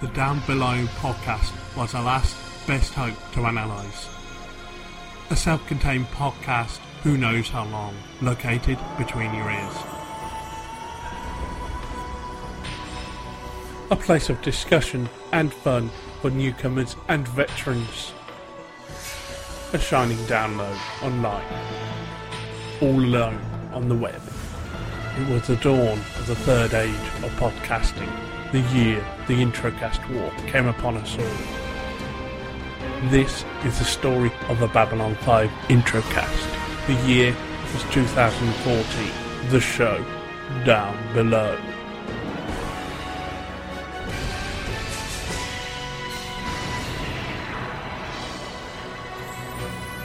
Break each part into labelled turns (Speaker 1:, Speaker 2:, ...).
Speaker 1: the Down Below podcast was our last best hope to analyse. A self contained podcast, who knows how long, located between your ears. A place of discussion and fun for newcomers and veterans. A shining download online. All alone on the web. It was the dawn of the third age of podcasting, the year the Introcast War came upon us all. This is the story of the Babylon 5 Introcast. The year was 2014. The show, Down Below.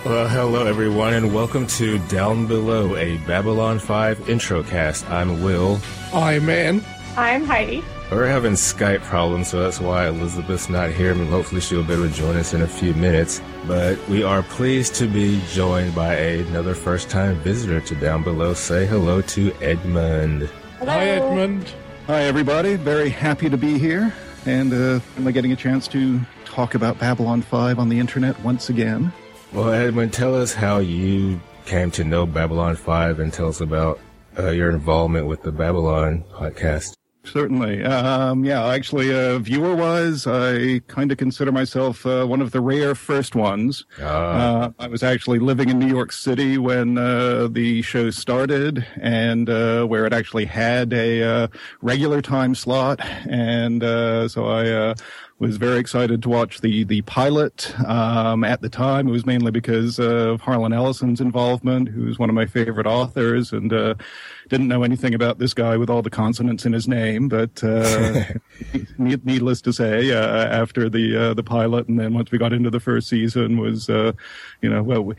Speaker 2: Well, hello everyone, and welcome to Down Below, a Babylon 5 intro cast. I'm Will.
Speaker 1: I'm Man.
Speaker 3: I'm Heidi.
Speaker 2: We're having Skype problems, so that's why Elizabeth's not here. I mean, hopefully she'll be able to join us in a few minutes. But we are pleased to be joined by another first-time visitor to Down Below. Say hello to Edmund.
Speaker 3: Hello.
Speaker 1: Hi, Edmund.
Speaker 4: Hi, everybody. Very happy to be here and uh, I getting a chance to talk about Babylon 5 on the internet once again.
Speaker 2: Well, Edmund, tell us how you came to know Babylon 5 and tell us about uh, your involvement with the Babylon podcast.
Speaker 4: Certainly. Um, yeah, actually, uh, viewer wise, I kind of consider myself uh, one of the rare first ones.
Speaker 2: Ah.
Speaker 4: Uh, I was actually living in New York City when uh, the show started and uh, where it actually had a uh, regular time slot. And uh, so I uh, was very excited to watch the, the pilot. Um, at the time, it was mainly because of Harlan Ellison's involvement, who's one of my favorite authors. And uh, didn't know anything about this guy with all the consonants in his name, but uh, need- needless to say, uh, after the uh, the pilot, and then once we got into the first season, was uh, you know well. We,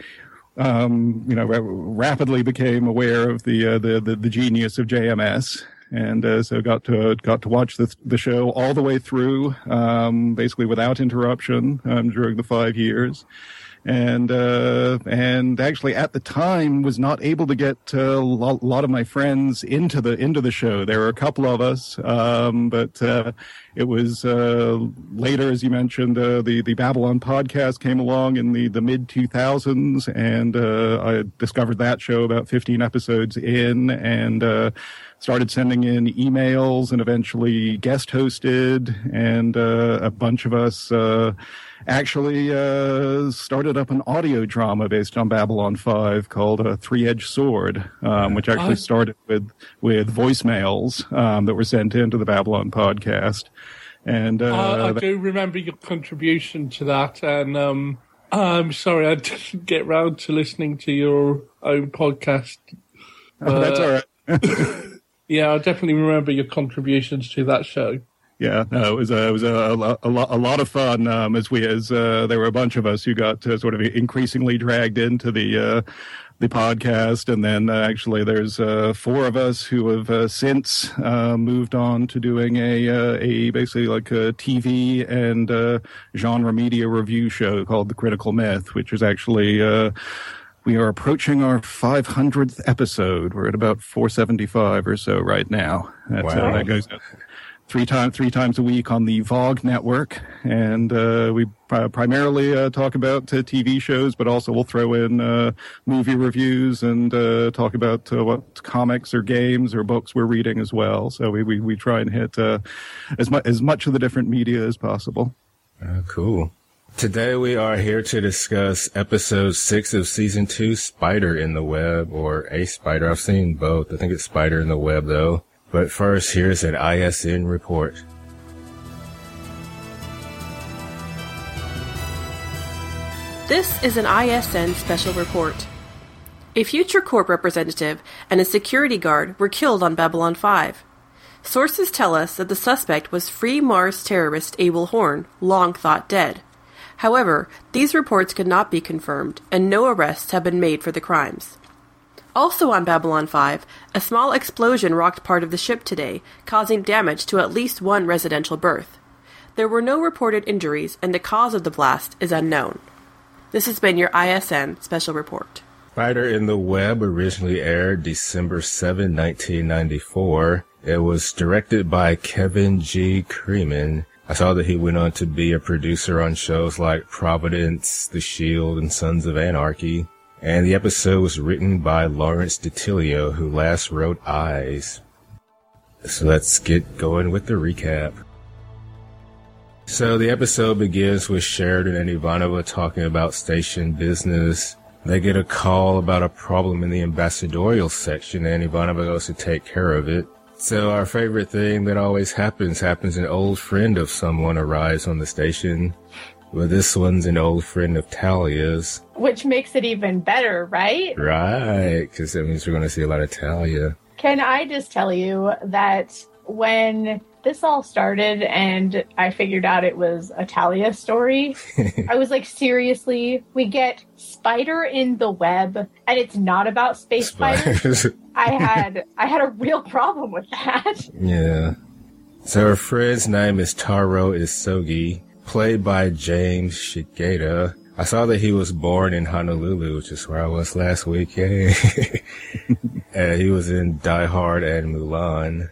Speaker 4: um, you know, ra- rapidly became aware of the, uh, the the the genius of JMS, and uh, so got to got to watch the the show all the way through, um, basically without interruption um, during the five years and uh, and actually at the time was not able to get uh, a lot of my friends into the into the show. There were a couple of us, um, but uh, it was uh, later, as you mentioned, uh, the the Babylon podcast came along in the the mid two thousands, and uh, I discovered that show about fifteen episodes in, and. Uh, started sending in emails and eventually guest hosted and uh, a bunch of us uh, actually uh, started up an audio drama based on Babylon 5 called a Three Edged Sword, um, which actually started with, with voicemails um, that were sent into the Babylon podcast. And uh,
Speaker 1: Uh, I do remember your contribution to that, and um, I'm sorry I didn't get round to listening to your own podcast.
Speaker 4: that's all right.
Speaker 1: Yeah, I definitely remember your contributions to that show.
Speaker 4: Yeah, no, it was a, it was a, a, lot, a lot of fun. Um, as we, as uh, there were a bunch of us who got uh, sort of increasingly dragged into the uh, the podcast, and then uh, actually there's uh, four of us who have since moved on to doing a a basically like a TV and genre media review show called The Critical Myth, which is actually. Uh, we are approaching our 500th episode. We're at about 475 or so right now. That, uh,
Speaker 2: Wow.
Speaker 4: that goes three times three times a week on the Vogue network, and uh, we pri- primarily uh, talk about uh, TV shows, but also we'll throw in uh, movie reviews and uh, talk about uh, what comics or games or books we're reading as well. So we we, we try and hit uh, as much as much of the different media as possible.
Speaker 2: Oh, cool. Today we are here to discuss episode six of season two, Spider in the Web, or A Spider. I've seen both. I think it's Spider in the Web though. But first, here's an ISN report.
Speaker 5: This is an ISN special report. A Future Corp representative and a security guard were killed on Babylon 5. Sources tell us that the suspect was Free Mars terrorist Abel Horn, long thought dead. However, these reports could not be confirmed, and no arrests have been made for the crimes. Also on Babylon 5, a small explosion rocked part of the ship today, causing damage to at least one residential berth. There were no reported injuries, and the cause of the blast is unknown. This has been your ISN special report.
Speaker 2: Spider in the Web originally aired December 7, 1994. It was directed by Kevin G. Cremin I saw that he went on to be a producer on shows like Providence, The Shield, and Sons of Anarchy. And the episode was written by Lawrence DiTillio, who last wrote Eyes. So let's get going with the recap. So the episode begins with Sheridan and Ivanova talking about station business. They get a call about a problem in the ambassadorial section and Ivanova goes to take care of it. So our favorite thing that always happens happens an old friend of someone arrives on the station. Well, this one's an old friend of Talia's.
Speaker 3: Which makes it even better, right?
Speaker 2: Right, because that means we're going to see a lot of Talia.
Speaker 3: Can I just tell you that when this all started and I figured out it was a Talia story, I was like, seriously, we get spider in the web and it's not about space spiders. I had I had a real problem with that.
Speaker 2: Yeah. So her friend's name is Taro Isogi, played by James Shigeta. I saw that he was born in Honolulu, which is where I was last week. Yay. and he was in Die Hard and Mulan.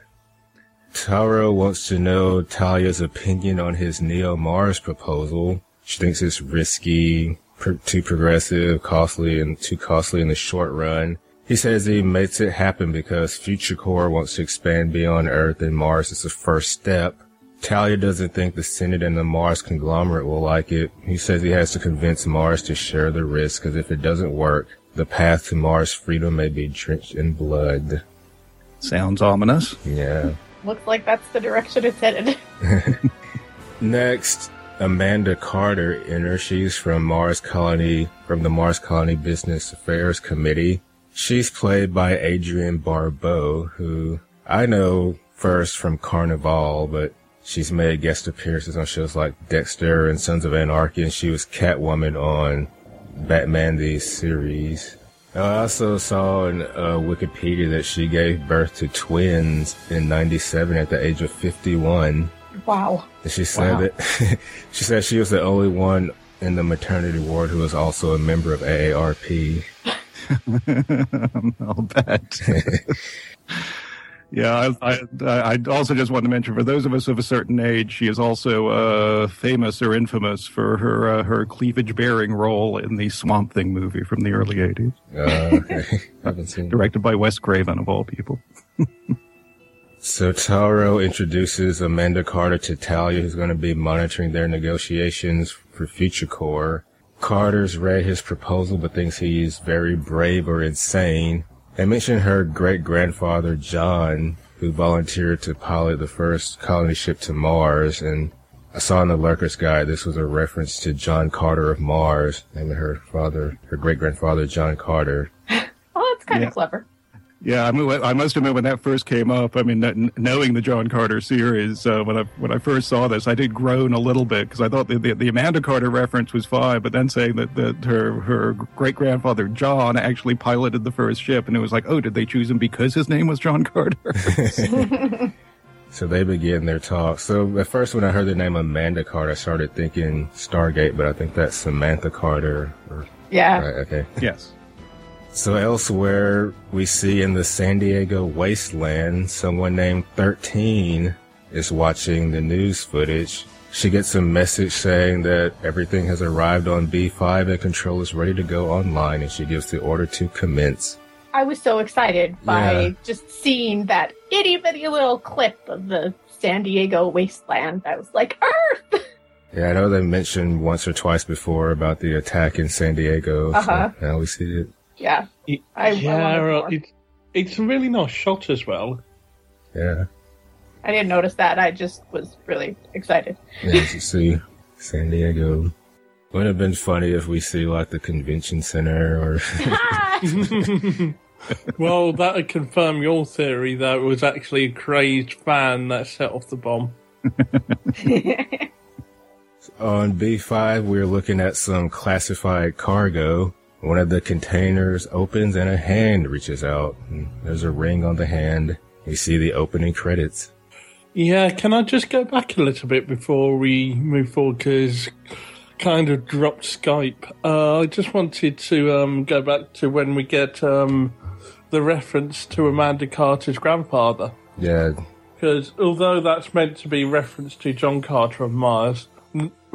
Speaker 2: Taro wants to know Talia's opinion on his Neo Mars proposal. She thinks it's risky, pr- too progressive, costly, and too costly in the short run. He says he makes it happen because Future Corps wants to expand beyond Earth and Mars is the first step. Talia doesn't think the Senate and the Mars conglomerate will like it. He says he has to convince Mars to share the risk because if it doesn't work, the path to Mars freedom may be drenched in blood.
Speaker 4: Sounds ominous.
Speaker 2: Yeah.
Speaker 3: Looks like that's the direction it's headed.
Speaker 2: Next, Amanda Carter enters. She's from Mars Colony, from the Mars Colony Business Affairs Committee. She's played by Adrienne Barbeau, who I know first from Carnival, but she's made guest appearances on shows like Dexter and Sons of Anarchy, and she was Catwoman on Batman the series. I also saw in uh, Wikipedia that she gave birth to twins in 97 at the age of 51.
Speaker 3: Wow.
Speaker 2: And she said
Speaker 4: Wow.
Speaker 2: that she said she was the only one in the maternity ward who was also a member of AARP.
Speaker 4: I'll bet. yeah, I, I, I also just want to mention for those of us of a certain age, she is also uh, famous or infamous for her uh, her cleavage bearing role in the Swamp Thing movie from the early '80s,
Speaker 2: Uh, okay. haven't seen.
Speaker 4: directed by Wes Craven of all people.
Speaker 2: So Taro introduces Amanda Carter to Talia, who's going to be monitoring their negotiations for Future Corps. Carter's read his proposal, but thinks he's very brave or insane. They mentioned her great grandfather John, who volunteered to pilot the first colony ship to Mars, and I saw in the Lurker's Guide this was a reference to John Carter of Mars, naming her father, her great grandfather John Carter.
Speaker 3: Oh, that's kind
Speaker 4: Yeah.
Speaker 3: of clever.
Speaker 4: Yeah, I mean, I must admit when that first came up, I mean, knowing the John Carter series, uh, when I when I first saw this, I did groan a little bit because I thought the, the the Amanda Carter reference was fine, but then saying that that her her great grandfather John actually piloted the first ship, and it was like, oh, did they choose him because his name was John Carter?
Speaker 2: So they begin their talk. So at first, when I heard the name Amanda Carter, I started thinking Stargate, but I think that's Samantha Carter. Or,
Speaker 3: Yeah.
Speaker 2: right, okay.
Speaker 4: yes.
Speaker 2: So elsewhere, we see in the San Diego wasteland, someone named 13 is watching the news footage. She gets a message saying that everything has arrived on B5 and control is ready to go online, and she gives the order to commence.
Speaker 3: I was so excited by
Speaker 2: Yeah.
Speaker 3: just seeing that itty bitty little clip of the San Diego wasteland. I was like, Earth!
Speaker 2: Yeah, I know they mentioned once or twice before about the attack in San Diego.
Speaker 3: Uh-huh.
Speaker 2: So now we see it.
Speaker 3: Yeah.
Speaker 1: It-
Speaker 3: I- I
Speaker 1: yeah,
Speaker 3: wanted
Speaker 1: uh, it, it's a really nice shot as well.
Speaker 2: Yeah.
Speaker 3: I didn't notice that. I just was really excited.
Speaker 2: Yeah, you see San Diego. Wouldn't have been funny if we see like the convention center or
Speaker 1: Well, that would confirm your theory that it was actually a crazed fan that set off the bomb.
Speaker 2: on B5 we're looking at some classified cargo. One of the containers opens and a hand reaches out. There's a ring on the hand. We see the opening credits.
Speaker 1: Yeah, can I just go back a little bit before we move forward? Because kind of dropped Skype. Uh, I just wanted to um, go back to when we get um, the reference to Amanda Carter's grandfather.
Speaker 2: Yeah,
Speaker 1: because although that's meant to be reference to John Carter of Mars,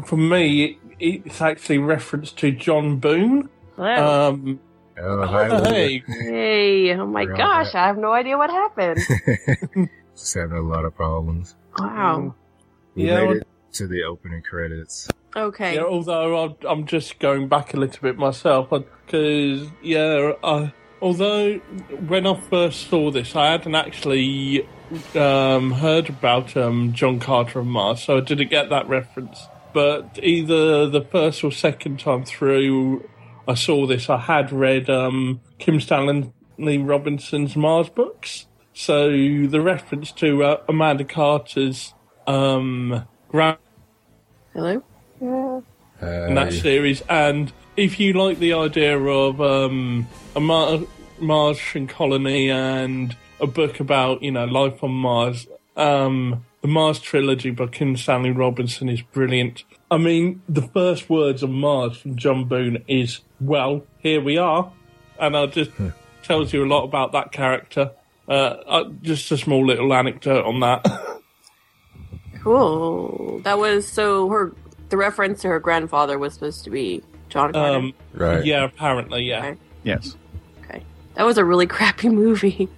Speaker 1: for me, it's actually reference to John Boone.
Speaker 5: Hello.
Speaker 1: Um,
Speaker 2: Oh, hi, Luke.
Speaker 1: hey,
Speaker 5: hey, oh my
Speaker 2: We're
Speaker 5: gosh. I have no idea what happened.
Speaker 2: Just having a lot of problems.
Speaker 5: wow.
Speaker 2: We
Speaker 1: Yeah,
Speaker 2: made it to the opening credits.
Speaker 5: Okay.
Speaker 1: yeah, although I'm, I'm just going back a little bit myself, because, yeah, I, although when I first saw this, I hadn't actually um, heard about um, John Carter of Mars, so I didn't get that reference. But either the first or second time through I saw this, I had read um, Kim Stanley Robinson's Mars books. So the reference to uh, Amanda Carter's um, grand
Speaker 5: Hello?
Speaker 3: Yeah.
Speaker 1: in that series. And if you like the idea of um, a Mar- Martian colony and a book about you know life on Mars, um, the Mars trilogy by Kim Stanley Robinson is brilliant. I mean, the first words of Mars from John Boone is "Well, here we are," and it just tells you a lot about that character. Uh, uh, just a small little anecdote on that.
Speaker 5: Cool. That was so her. The reference to her grandfather was supposed to be John Carter.
Speaker 1: um,
Speaker 2: right.
Speaker 1: Yeah, apparently, yeah.
Speaker 5: Okay.
Speaker 4: Yes.
Speaker 5: okay. That was a really crappy movie.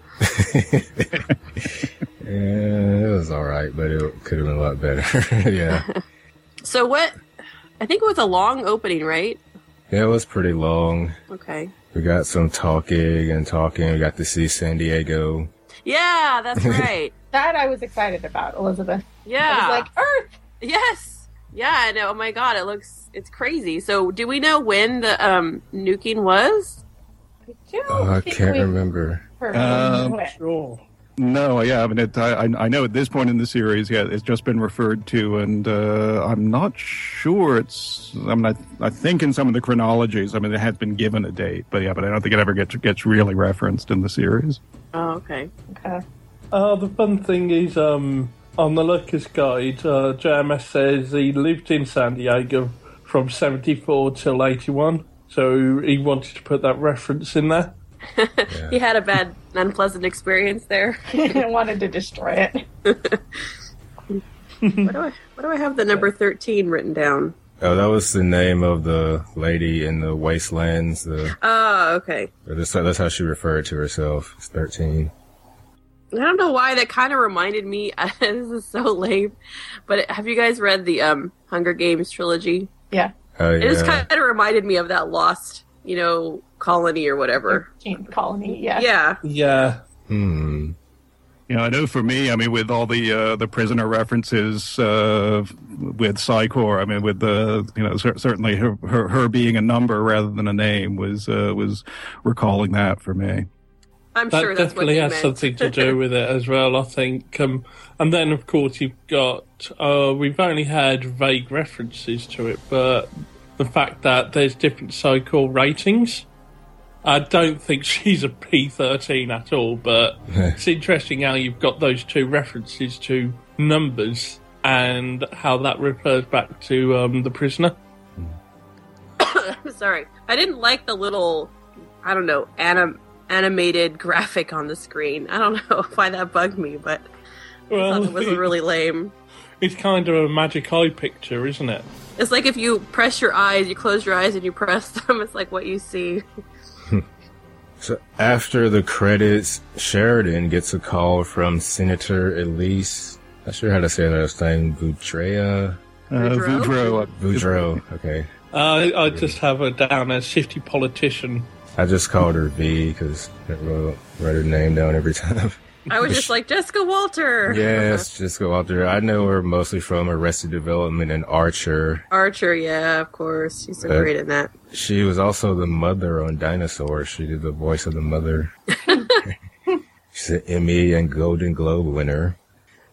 Speaker 2: Yeah, it was all right, but it could have been a lot better. yeah.
Speaker 5: So what? I think it was a long opening, right?
Speaker 2: Yeah, it was pretty long.
Speaker 5: Okay.
Speaker 2: We got some talking and talking. We got to see San Diego.
Speaker 5: Yeah, that's right.
Speaker 3: That I was excited about, Elizabeth.
Speaker 5: Yeah.
Speaker 3: I was like, Earth!
Speaker 5: yes. Yeah. I know. Oh my god, it looks it's crazy. So, do we know when the um nuking was?
Speaker 3: I don't
Speaker 2: Oh, I can't
Speaker 3: we
Speaker 2: remember.
Speaker 3: heard
Speaker 4: Um.
Speaker 1: Sure.
Speaker 4: No, yeah, I mean, it, I, I know at this point in the series, yeah, it's just been referred to, and uh, I'm not sure it's. I mean, I, I think in some of the chronologies, I mean, it has been given a date, but yeah, but I don't think it ever gets gets really referenced in the series.
Speaker 5: Oh, okay.
Speaker 3: Okay.
Speaker 1: Uh, the fun thing is, um, on the Lurker's Guide, uh, JMS says he lived in San Diego from 74 till 81, so he wanted to put that reference in there.
Speaker 5: He had a bad, unpleasant experience there.
Speaker 3: I wanted to destroy it.
Speaker 5: what do I? What do I have the number thirteen written down?
Speaker 2: Oh, that was the name of the lady in the wastelands. The
Speaker 5: Oh, okay.
Speaker 2: that's, that's how she referred to herself. It's thirteen.
Speaker 5: I don't know why that kind of reminded me. this is so lame, but have you guys read the um Hunger Games trilogy?
Speaker 3: Yeah.
Speaker 2: Oh
Speaker 5: It just kind of reminded me of that lost, you know, colony or whatever.
Speaker 3: Team colony, yeah.
Speaker 5: Yeah.
Speaker 1: Yeah.
Speaker 2: Hmm.
Speaker 4: You know, I know for me, I mean, with all the uh, the prisoner references uh, with Psi Corps, I mean, with the you know cer- certainly her, her her being a number rather than a name was uh, was recalling that for me.
Speaker 5: I'm
Speaker 1: That
Speaker 5: sure that's
Speaker 1: definitely
Speaker 5: they
Speaker 1: has
Speaker 5: meant.
Speaker 1: something to do with it as well, I think. Um, and then, of course, you've got. Uh, we've only had vague references to it, but the fact that there's different cycle ratings. I don't think she's a P13 at all, but it's interesting how you've got those two references to numbers and how that refers back to um, the prisoner.
Speaker 5: I'm sorry. I didn't like the little, I don't know, anim- animated graphic on the screen. I don't know why that bugged me, but I thought it was really lame.
Speaker 1: it's kind of a magic eye picture, isn't it?
Speaker 5: It's like if you press your eyes, you close your eyes and you press them, it's like what you see.
Speaker 2: So after the credits, Sheridan gets a call from Senator Elise. I'm not sure how to say that name. Boudrea?
Speaker 4: Uh,
Speaker 5: Boudreaux?
Speaker 4: Boudreaux, uh,
Speaker 2: Okay.
Speaker 1: Uh, I just have her down as shifty politician.
Speaker 2: I just called her V because I wrote, write her name down every time.
Speaker 5: I was just like, Jessica Walter!
Speaker 2: yes, out there. I know her mostly from Arrested Development and Archer.
Speaker 5: Archer, yeah, of course. She's so
Speaker 2: Uh,
Speaker 5: great in that.
Speaker 2: She was also the mother on Dinosaur. She did the voice of the mother. She's an Emmy and Golden Globe winner.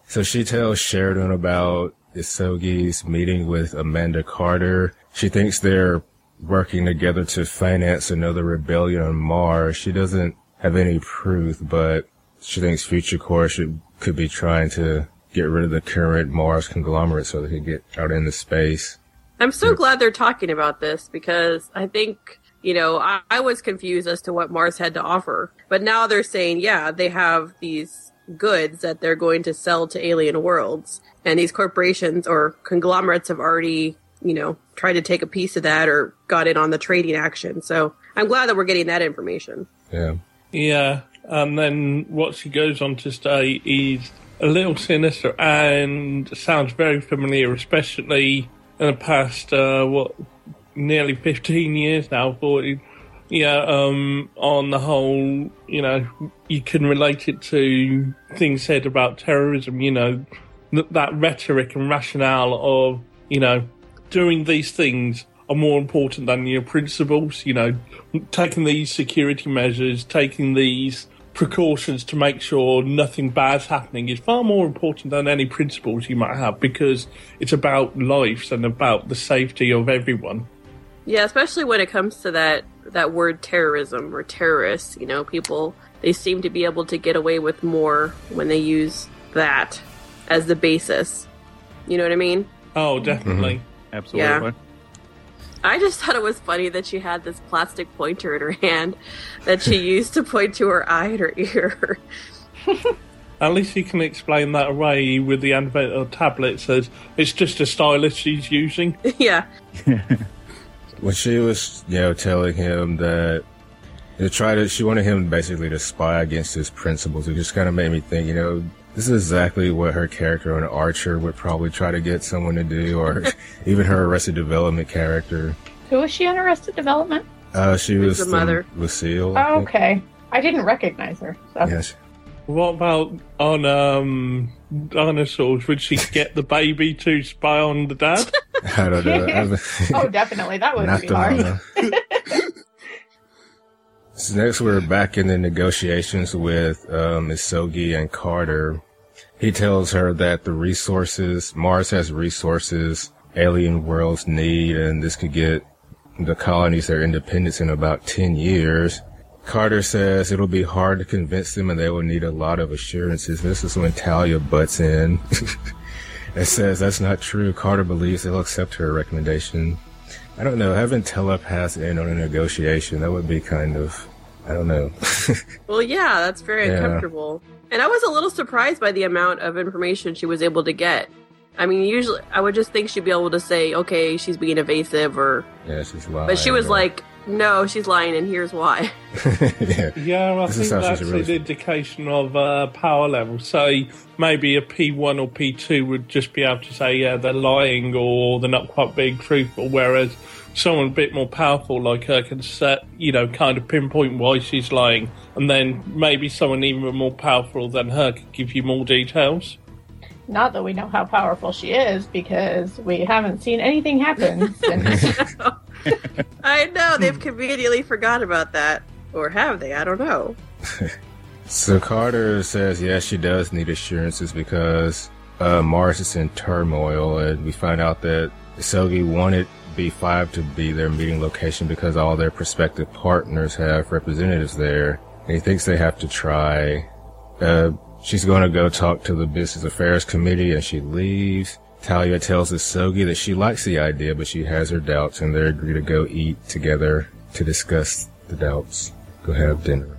Speaker 2: So she tells Sheridan about Isogi's meeting with Amanda Carter. She thinks they're working together to finance another rebellion on Mars. She doesn't have any proof, but she thinks Future Corps should, could be trying to get rid of the current Mars conglomerate so they could get out into space.
Speaker 5: I'm so glad they're talking about this because I think, you know, I, I was confused as to what Mars had to offer. But now they're saying, yeah, they have these goods that they're going to sell to alien worlds. And these corporations or conglomerates have already, you know, tried to take a piece of that or got in on the trading action. So I'm glad that we're getting that information.
Speaker 2: Yeah.
Speaker 1: Yeah, and then what she goes on to say is a little sinister and sounds very familiar, especially in the past, uh, what, nearly 15 years now, 40. Yeah, um, on the whole, you know, you can relate it to things said about terrorism, you know, th- that rhetoric and rationale of, you know, doing these things are more important than your principles, you know, taking these security measures, taking these precautions to make sure nothing bad's happening is far more important than any principles you might have because it's about lives and about the safety of everyone.
Speaker 5: Yeah, especially when it comes to that that word terrorism or terrorists, you know, people they seem to be able to get away with more when they use that as the basis. You know what I mean?
Speaker 1: Oh, definitely. Mm-hmm.
Speaker 4: Absolutely.
Speaker 5: I just thought it was funny that she had this plastic pointer in her hand that she used to point to her eye and her ear.
Speaker 1: At least you can explain that away with the advent of tablets as it's just a stylus she's using.
Speaker 5: yeah.
Speaker 2: when she was, you know, telling him that to try to, she wanted him basically to spy against his principles. It just kind of made me think, you know, this is exactly what her character on Archer would probably try to get someone to do, or even her Arrested Development character.
Speaker 3: Who was she on Arrested Development?
Speaker 2: Uh, she was
Speaker 5: the mother.
Speaker 2: Lucille. I
Speaker 3: Oh, okay. I didn't recognize her. So.
Speaker 2: Yes.
Speaker 1: What about on um, dinosaurs? Would she get the baby to spy on the dad?
Speaker 2: I don't know.
Speaker 3: Oh, definitely. That would
Speaker 2: Not
Speaker 3: be
Speaker 2: the
Speaker 3: hard.
Speaker 2: so next, we're back in the negotiations with um, Isogi and Carter. He tells her that the resources Mars has resources alien worlds need, and this could get the colonies their independence in about ten years. Carter says it'll be hard to convince them, and they will need a lot of assurances. This is when Talia butts in. and says that's not true. Carter believes they'll accept her recommendation. I don't know. Having telepaths in on a negotiation, that would be kind of, I don't know.
Speaker 5: Well, yeah, that's very
Speaker 2: Yeah.
Speaker 5: uncomfortable. And I was a little surprised by the amount of information she was able to get. I mean, usually I would just think she'd be able to say, okay, she's being evasive, or.
Speaker 2: yeah, she's lying.
Speaker 5: But she was
Speaker 2: or-
Speaker 5: like, no, she's lying, and here's why.
Speaker 2: yeah.
Speaker 1: Yeah, I
Speaker 2: This
Speaker 1: think that's
Speaker 2: she's
Speaker 1: an
Speaker 2: really-
Speaker 1: indication of uh, power level. So maybe a P1 or P2 would just be able to say, yeah, they're lying or they're not quite being truthful, whereas someone a bit more powerful like her can set, you know, kind of pinpoint why she's lying, and then maybe someone even more powerful than her could give you more details.
Speaker 3: Not that we know how powerful she is, because we haven't seen anything happen since.
Speaker 5: I know, they've conveniently forgot about that. Or have they? I don't know.
Speaker 2: So Carter says, yes, she does need assurances because uh, Mars is in turmoil, and we find out that Sogi wanted B5 to be their meeting location because all their prospective partners have representatives there, and he thinks they have to try. Uh, she's going to go talk to the Business Affairs Committee, and she leaves. Talia tells Sogi that she likes the idea, but she has her doubts, and they agree to go eat together to discuss the doubts. Go have dinner.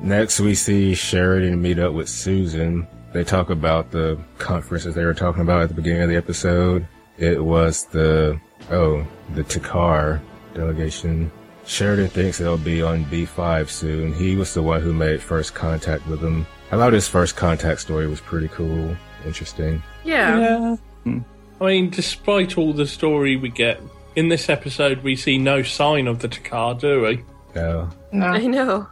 Speaker 2: Next, we see Sheridan meet up with Susan. They talk about the conferences they were talking about at the beginning of the episode. It was the, oh, the Takar delegation. Sheridan thinks they'll be on B5 soon. He was the one who made first contact with them. I thought his first contact story was pretty cool. Interesting.
Speaker 5: Yeah.
Speaker 1: Yeah. I mean, despite all the story we get, in this episode we see no sign of the Takar, do we?
Speaker 2: Uh,
Speaker 5: I know.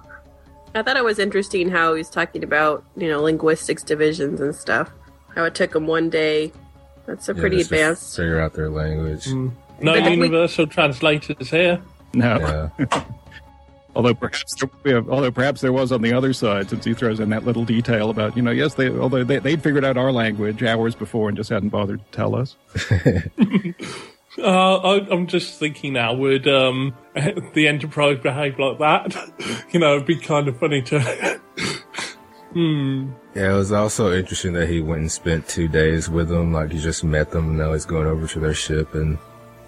Speaker 5: I thought it was interesting how he was talking about, you know, linguistics divisions and stuff. How it took him one day. That's a
Speaker 2: yeah,
Speaker 5: pretty advanced.
Speaker 2: Figure out their language.
Speaker 1: No
Speaker 5: But we-
Speaker 1: universal translators here.
Speaker 4: No.
Speaker 2: Yeah.
Speaker 4: Although perhaps, there, yeah, although perhaps there was on the other side, since he throws in that little detail about, you know, yes, they, although they, they'd figured out our language hours before and just hadn't bothered to tell us.
Speaker 1: Uh, I, I'm just thinking now, would um, the Enterprise behave like that? you know, it'd be kind of funny to. hmm.
Speaker 2: Yeah, it was also interesting that he went and spent two days with them. Like he just met them, and now he's going over to their ship and,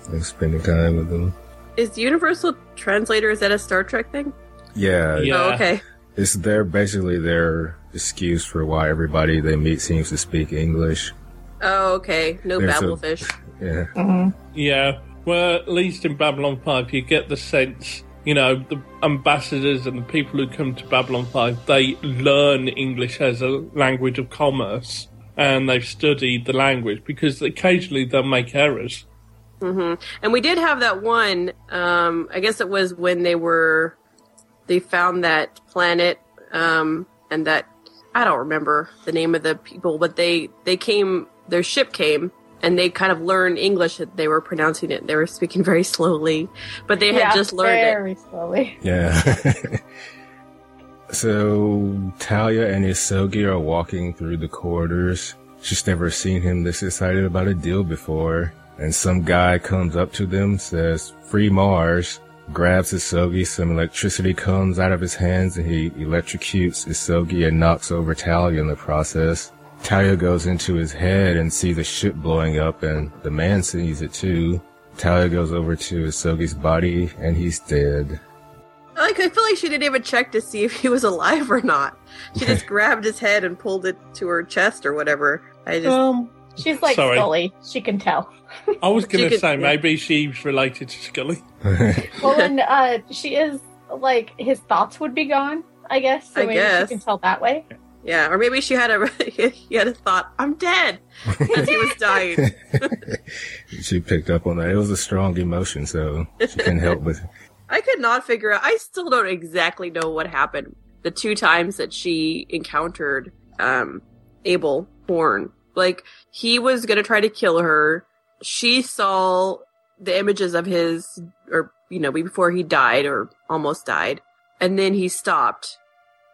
Speaker 2: and spending time with them.
Speaker 5: Is universal translator is that a Star Trek thing?
Speaker 2: Yeah,
Speaker 1: Yeah.
Speaker 5: Oh, okay.
Speaker 2: It's their basically their excuse for why everybody they meet seems to speak English.
Speaker 5: Oh, okay. No
Speaker 2: There's a-
Speaker 5: Babel fish.
Speaker 2: Yeah. Mm-hmm.
Speaker 1: Yeah, well, at least in Babylon 5, you get the sense, you know, the ambassadors and the people who come to Babylon 5, they learn English as a language of commerce and they've studied the language because occasionally they'll make errors.
Speaker 5: And we did have that one. Um, I guess it was when they were they found that planet, um, and that I don't remember the name of the people, but they they came. Their ship came, and they kind of learned English. They were pronouncing it. They were speaking very slowly, but they had just learned it.
Speaker 3: very slowly.
Speaker 2: Yeah. so Talia and Isogi are walking through the corridors. She's never seen him this excited about a deal before. And some guy comes up to them, says, Free Mars, grabs Isogi, some electricity comes out of his hands and he electrocutes Isogi and knocks over Talia in the process. Talia goes into his head and sees the ship blowing up and the man sees it too. Talia goes over to Isogi's body and he's dead.
Speaker 5: Like I feel like she didn't even check to see if he was alive or not. She just grabbed his head and pulled it to her chest or whatever. I just
Speaker 1: Um,
Speaker 3: She's like
Speaker 1: Sorry.
Speaker 3: Scully. She can tell.
Speaker 1: I was going to say maybe she's related to Scully.
Speaker 3: Well, and uh, she is like his thoughts would be gone. I guess. So
Speaker 5: I
Speaker 3: maybe
Speaker 5: guess.
Speaker 3: she can tell that way.
Speaker 5: yeah, or maybe she had a he had a thought. I'm dead as he was dying.
Speaker 2: she picked up on that. It was a strong emotion, so she couldn't help but.
Speaker 5: I could not figure out. I still don't exactly know what happened the two times that she encountered um, Abel Horn. Like he was gonna try to kill her. She saw the images of his, or you know, before he died or almost died, and then he stopped.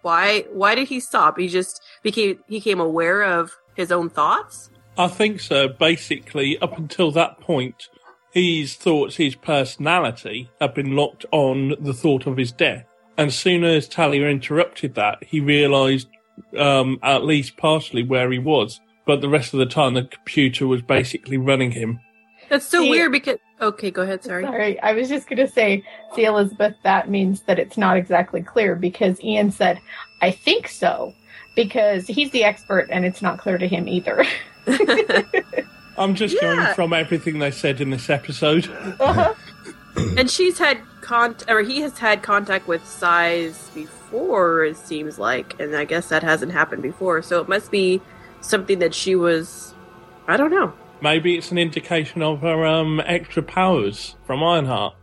Speaker 5: Why? Why did he stop? He just became he became aware of his own thoughts.
Speaker 1: I think so. Basically, up until that point, his thoughts, his personality, had been locked on the thought of his death. And soon as Talia interrupted that, he realised, um, at least partially, where he was. But the rest of the time, the computer was basically running him.
Speaker 5: That's so
Speaker 3: See-
Speaker 5: weird because. Okay, go ahead. Sorry.
Speaker 3: Sorry, I was just gonna say, see, Elizabeth, that means that it's not exactly clear because Ian said, "I think so," because he's the expert and it's not clear to him either.
Speaker 1: I'm just
Speaker 5: Yeah.
Speaker 1: going from everything they said in this episode.
Speaker 3: uh-huh.
Speaker 5: And she's had contact, or he has had contact with Size before, it seems like, and I guess that hasn't happened before. So it must be something that she was. I don't know.
Speaker 1: Maybe it's an indication of her um, extra powers from Ironheart.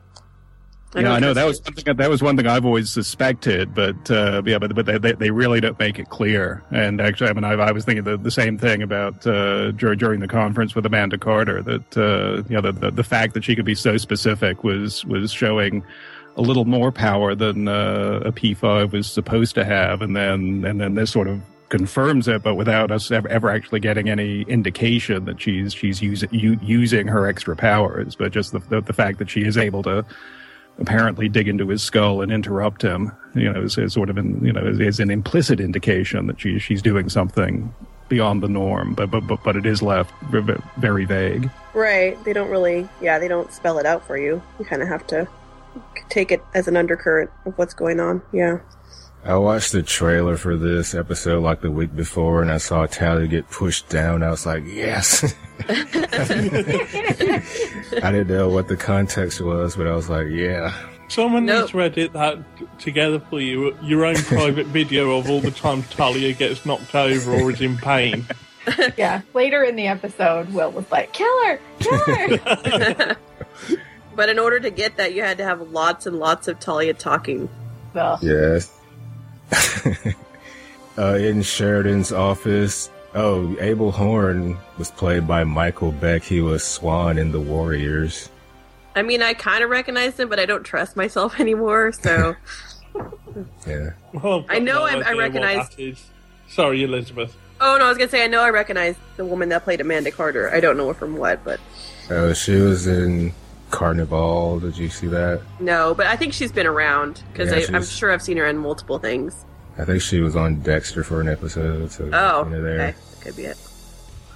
Speaker 5: I
Speaker 4: yeah, I know that was one thing, that was one thing I've always suspected, but uh, yeah, but but they, they they really don't make it clear. And actually, I mean, I, I was thinking the, the same thing about uh, dur- during the conference with Amanda Carter that uh, you know the, the the fact that she could be so specific was was showing a little more power than uh, a P5 was supposed to have, and then and then this sort of confirms it, but without us ever, actually getting any indication that she's she's using using her extra powers, but just the, the the fact that she is able to apparently dig into his skull and interrupt him, you know, is, is sort of an, you know, is, is an implicit indication that she, she's doing something beyond the norm, but, but, but, but it is left very vague.
Speaker 5: Right. They don't really. Yeah, they don't spell it out for you. You kind of have to take it as an undercurrent of what's going on. Yeah.
Speaker 2: I watched the trailer for this episode like the week before, and I saw Talia get pushed down. I was like, yes. I didn't know what the context was, but I was like, yeah.
Speaker 1: Someone
Speaker 5: Nope.
Speaker 1: needs to edit that together for you. Your own private video of all the time Talia gets knocked over or is in pain.
Speaker 3: yeah. Later in the episode, Will was like, "Kill her, kill her."
Speaker 5: But in order to get that, you had to have lots and lots of Talia talking.
Speaker 3: so,
Speaker 2: Yes. uh, in Sheridan's office, oh, Abel Horn was played by Michael Beck. He was Swan in The Warriors.
Speaker 5: I mean, I kind of recognize him, but I don't trust myself anymore. So
Speaker 2: Yeah.
Speaker 1: Well, I've
Speaker 5: I know I- I recognize-
Speaker 1: Sorry, Elizabeth.
Speaker 5: Oh no, I was gonna say I know I recognize the woman that played Amanda Carter. I don't know her from what, but
Speaker 2: Oh, she was in Carnival. Did you see that?
Speaker 5: no. But I think she's been around because
Speaker 2: Yeah,
Speaker 5: I'm sure I've seen her in multiple things.
Speaker 2: I think she was on Dexter for an episode. So
Speaker 5: Oh,
Speaker 2: you know, there.
Speaker 5: okay, that could be it.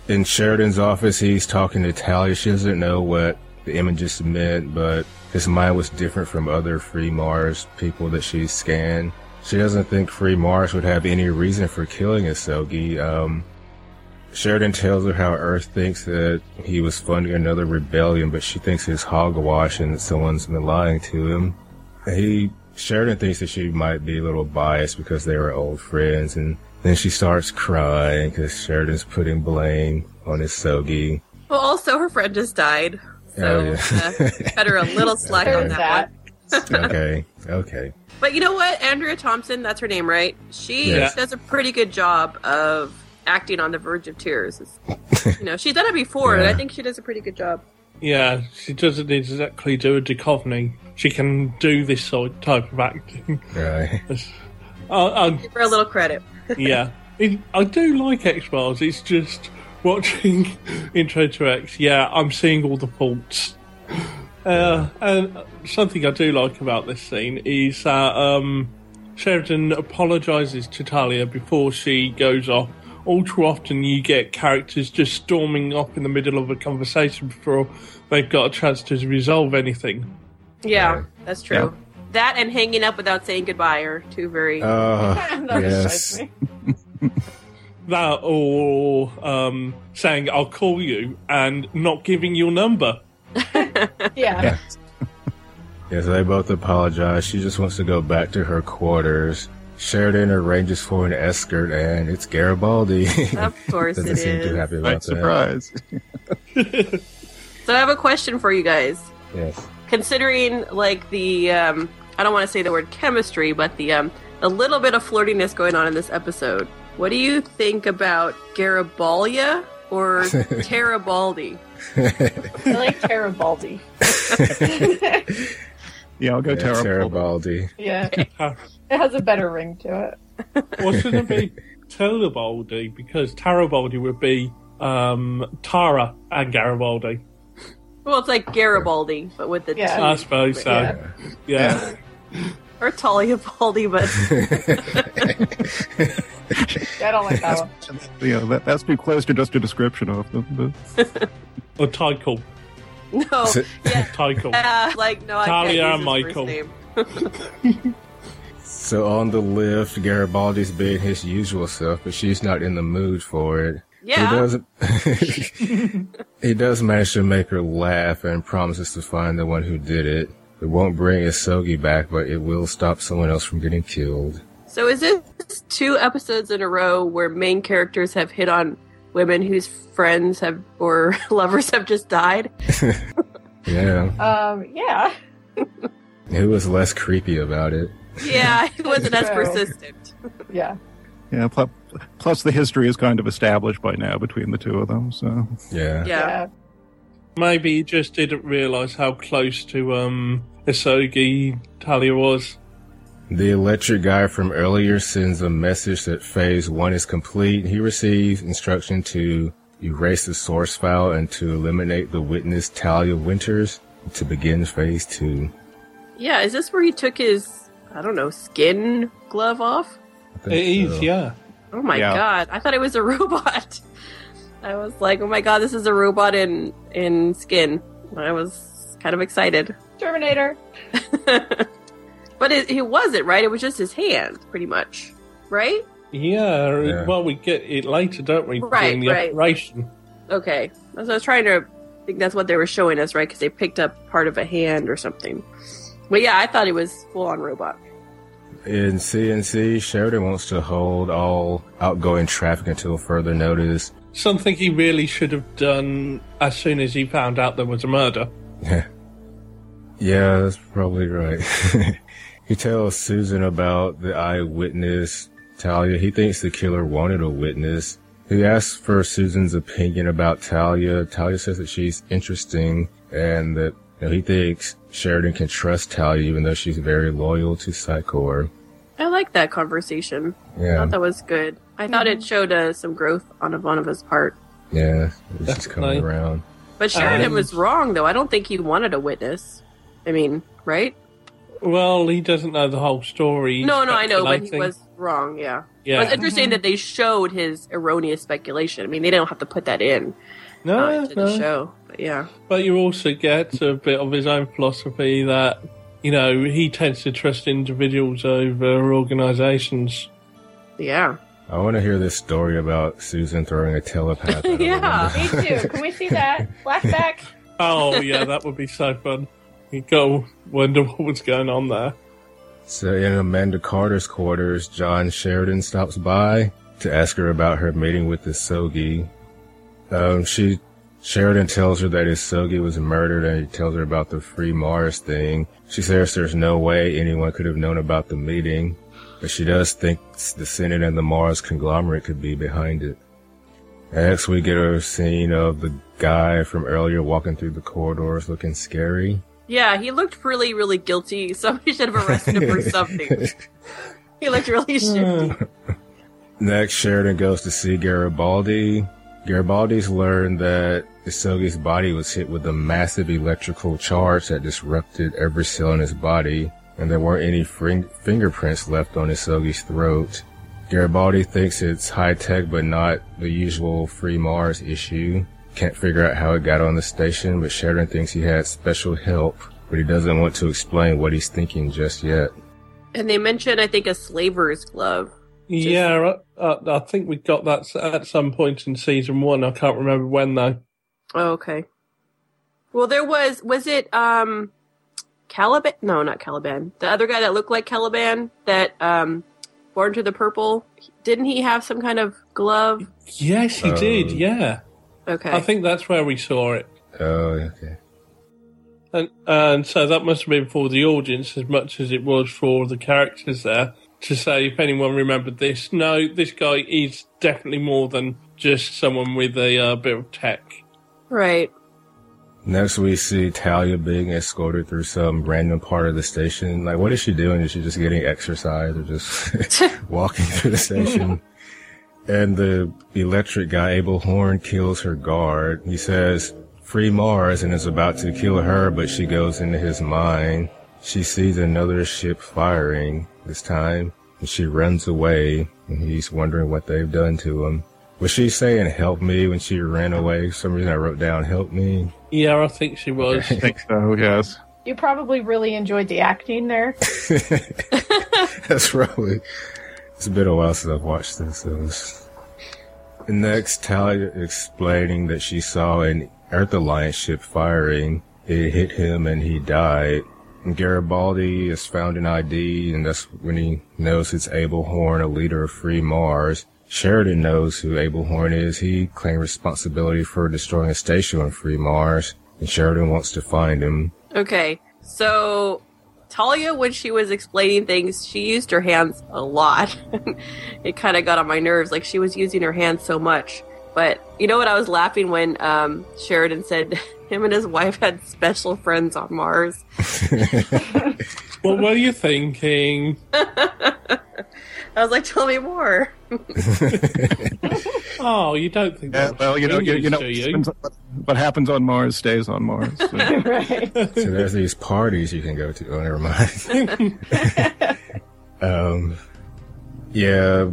Speaker 2: in Sheridan's office, he's talking to Talia. She doesn't know what the images meant, but his mind was different from other free Mars people that she scanned. she doesn't think Free Mars would have any reason for killing Isogi. Um, Sheridan tells her how Earth thinks that he was funding another rebellion, but she thinks it's hogwash and that someone's been lying to him. He Sheridan thinks that she might be a little biased because they were old friends, and then she starts crying because Sheridan's putting blame on Isogi.
Speaker 5: Well, also her friend just died, so
Speaker 2: Oh, yeah.
Speaker 5: uh, cut her a little slack on that,
Speaker 3: that.
Speaker 5: one.
Speaker 2: okay, okay.
Speaker 5: But you know what, Andrea Thompson, that's her name, right? She
Speaker 2: Yeah.
Speaker 5: does a pretty good job of acting on the verge of tears. It's- you know, she's done it before, and I think she does a pretty good job.
Speaker 1: Yeah, she doesn't exactly do a Duchovny. She can do this sort of type of acting.
Speaker 2: Right.
Speaker 1: Uh, uh,
Speaker 5: Give her a little credit.
Speaker 1: yeah, it, I do like X Files. It's just watching Intro to X. Yeah, I'm seeing all the faults. Uh, and something I do like about this scene is that um, Sheridan apologizes to Talia before she goes off. All too often, you get characters just storming off in the middle of a conversation before they've got a chance to resolve anything.
Speaker 5: Yeah,
Speaker 2: Right.
Speaker 5: that's true. That and hanging up without saying goodbye are two very.
Speaker 3: That
Speaker 2: yes.
Speaker 1: That or um, saying "I'll call you" and not giving your number.
Speaker 3: Yeah.
Speaker 2: Yes, they both apologize. She just wants to go back to her quarters. Sheridan arranges for an escort, and it's Garibaldi.
Speaker 5: Of course
Speaker 2: Doesn't
Speaker 5: it
Speaker 2: seem too happy about
Speaker 4: Right,
Speaker 2: that.
Speaker 4: surprise.
Speaker 5: So I have a question for you guys.
Speaker 2: Yes.
Speaker 5: Considering like the um, I don't want to say the word chemistry, but the um, a little bit of flirtiness going on in this episode. What do you think about Garibaldia or Tarabaldi?
Speaker 3: I like Tarabaldi.
Speaker 4: Yeah, I'll go
Speaker 2: Yeah,
Speaker 4: terrible.
Speaker 2: Garibaldi.
Speaker 3: Yeah. It has a better ring to it.
Speaker 1: Or should it be Tarabaldi? Because Tarabaldi would be um, Tara and Garibaldi.
Speaker 5: Well, it's like Garibaldi, but with the
Speaker 3: Yeah.
Speaker 5: T.
Speaker 1: I suppose so.
Speaker 3: Yeah.
Speaker 1: Yeah.
Speaker 5: or Talia Baldi, but
Speaker 3: I don't like that one.
Speaker 4: Yeah, that, that's too close to just a description of them. But
Speaker 1: Or Tycho.
Speaker 5: no, yeah,
Speaker 1: Tycho.
Speaker 5: uh, like no, I can't
Speaker 1: and
Speaker 5: use his
Speaker 1: Michael.
Speaker 5: first name.
Speaker 2: So on the lift, Garibaldi's being his usual self, but she's not in the mood for it.
Speaker 5: Yeah,
Speaker 2: He does. he does manage to make her laugh and promises to find the one who did it. It won't bring Isogi back, but it will stop someone else from getting killed.
Speaker 5: So is this two episodes in a row where main characters have hit on women whose friends have or lovers have just died?
Speaker 2: Yeah.
Speaker 3: Um, yeah.
Speaker 2: Who was less creepy about it?
Speaker 5: Yeah, it wasn't as persistent.
Speaker 3: Yeah.
Speaker 4: yeah, plus, plus the history is kind of established by now between the two of them. So
Speaker 2: Yeah.
Speaker 5: Yeah.
Speaker 3: Yeah.
Speaker 1: Maybe he just didn't realise how close to um, Isogi Talia was.
Speaker 2: The electric guy from earlier sends a message that phase one is complete. He receives instruction to erase the source file and to eliminate the witness Talia Winters to begin phase two.
Speaker 5: Yeah, is this where he took his I don't know skin glove off?
Speaker 2: I think
Speaker 1: It is,
Speaker 2: so.
Speaker 1: yeah.
Speaker 5: Oh my
Speaker 4: Yeah.
Speaker 5: god! I thought it was a robot. I was like, oh my god, this is a robot in in skin. I was kind of excited,
Speaker 3: Terminator.
Speaker 5: but it, it wasn't right. It was just his hand, pretty much, right?
Speaker 1: Yeah, uh,
Speaker 2: Yeah.
Speaker 1: well, we get it later, don't we?
Speaker 5: Right,
Speaker 1: During the
Speaker 5: right.
Speaker 1: operation.
Speaker 5: Okay, so I was trying to think that's what they were showing us, right? Because they picked up part of a hand or something. But yeah, I thought it was full on robot.
Speaker 2: In CNC, Sheridan wants to hold all outgoing traffic until further notice.
Speaker 1: Something he really should have done as soon as he found out there was a murder.
Speaker 2: Yeah. Yeah, that's probably right. he tells Susan about the eyewitness, Talia. He thinks the killer wanted a witness. He asks for Susan's opinion about Talia. Talia says that she's interesting and that you know, he thinks Sheridan can trust Talia even though she's very loyal to Psi Corps.
Speaker 5: I like that conversation. I
Speaker 2: Yeah,
Speaker 5: thought that was good. I thought it showed uh, some growth on Ivanova's part.
Speaker 2: yeah, it's coming
Speaker 1: Definitely.
Speaker 2: around.
Speaker 5: But Sheridan
Speaker 1: Um,
Speaker 5: was wrong, though. I don't think he wanted a witness. I mean, right?
Speaker 1: Well, he doesn't know the whole story. He's
Speaker 5: no, no, I know, but he was wrong. Yeah.
Speaker 1: Yeah.
Speaker 5: It's interesting that they showed his erroneous speculation. I mean, they don't have to put that in uh,
Speaker 1: no,
Speaker 5: into the
Speaker 1: no.
Speaker 5: show, but yeah.
Speaker 1: But you also get a bit of his own philosophy that you know, he tends to trust individuals over organizations.
Speaker 5: Yeah.
Speaker 2: I want to hear this story about Susan throwing a telepath. out
Speaker 5: Yeah.
Speaker 3: Me too. Can we see that flashback?
Speaker 1: Oh, yeah, that would be so fun. You go wonder what was going on there.
Speaker 2: So in Amanda Carter's quarters, John Sheridan stops by to ask her about her meeting with Isogi. Um, she Sheridan tells her that Isogi was murdered, and he tells her about the Free Mars thing. She says there's no way anyone could have known about the meeting, but she does think the Senate and the Mars conglomerate could be behind it. Next, we get a scene of the guy from earlier walking through the corridors looking scary.
Speaker 5: Yeah, he looked really, really guilty. Somebody should have arrested him for something. He looked really hmm. shifty.
Speaker 2: Next, Sheridan goes to see Garibaldi. Garibaldi's learned that Isogi's body was hit with a massive electrical charge that disrupted every cell in his body, and there weren't any fring- fingerprints left on Isogi's throat. Garibaldi thinks it's high tech, but not the usual free Mars issue. Can't figure out how it got on the station, but Sheridan thinks he had special help, but he doesn't want to explain what he's thinking just yet.
Speaker 5: And they mentioned, I think, a slaver's glove.
Speaker 1: Yeah, I, I, I think we got that at some point in season one. I can't remember when though.
Speaker 5: Oh, okay. Well, there was, was it, um, Caliban? No, not Caliban. The other guy that looked like Caliban that, um, Born to the Purple, didn't he have some kind of glove?
Speaker 1: Yes, he did.
Speaker 2: Um,
Speaker 1: Yeah,
Speaker 5: Okay.
Speaker 1: I think that's where we saw it.
Speaker 2: Oh, okay.
Speaker 1: And, and so that must have been for the audience as much as it was for the characters there to say if anyone remembered this. No, this guy is definitely more than just someone with a uh, bit of tech.
Speaker 5: right.
Speaker 2: Next, we see Talia being escorted through some random part of the station. Like, what is she doing? Is she just getting exercise or just walking through the station? And the electric guy, Abel Horn, kills her guard. He says, free Mars, and is about to kill her, but she goes into his mind. She sees another ship firing this time, and she runs away, and he's wondering what they've done to him. Was she saying help me when she ran away? For some reason I wrote down help me.
Speaker 1: Yeah, I think she was.
Speaker 4: I think so, yes.
Speaker 3: You probably really enjoyed the acting there.
Speaker 2: That's probably. It's been a while since I've watched this. So next, Talia explaining that she saw an Earth Alliance ship firing. It hit him and he died. Garibaldi has found an ID, and that's when he knows it's Abel Horn, a leader of Free Mars. Sheridan knows who Abel Horn is. He claimed responsibility for destroying a station on Free Mars, and Sheridan wants to find him.
Speaker 5: Okay. So, Talia, when she was explaining things, she used her hands a lot. it kind of got on my nerves. Like, she was using her hands so much. But you know what? I was laughing when um, Sheridan said him and his wife had special friends on Mars.
Speaker 1: well, what are you thinking?
Speaker 5: I was like, tell me more.
Speaker 1: Oh, you don't think
Speaker 4: Yeah,
Speaker 1: that?
Speaker 4: well, you know, you, you know,
Speaker 1: you?
Speaker 4: what- what happens on Mars stays on Mars. So.
Speaker 3: right.
Speaker 2: So there's these parties you can go to. Oh, never mind. um, yeah,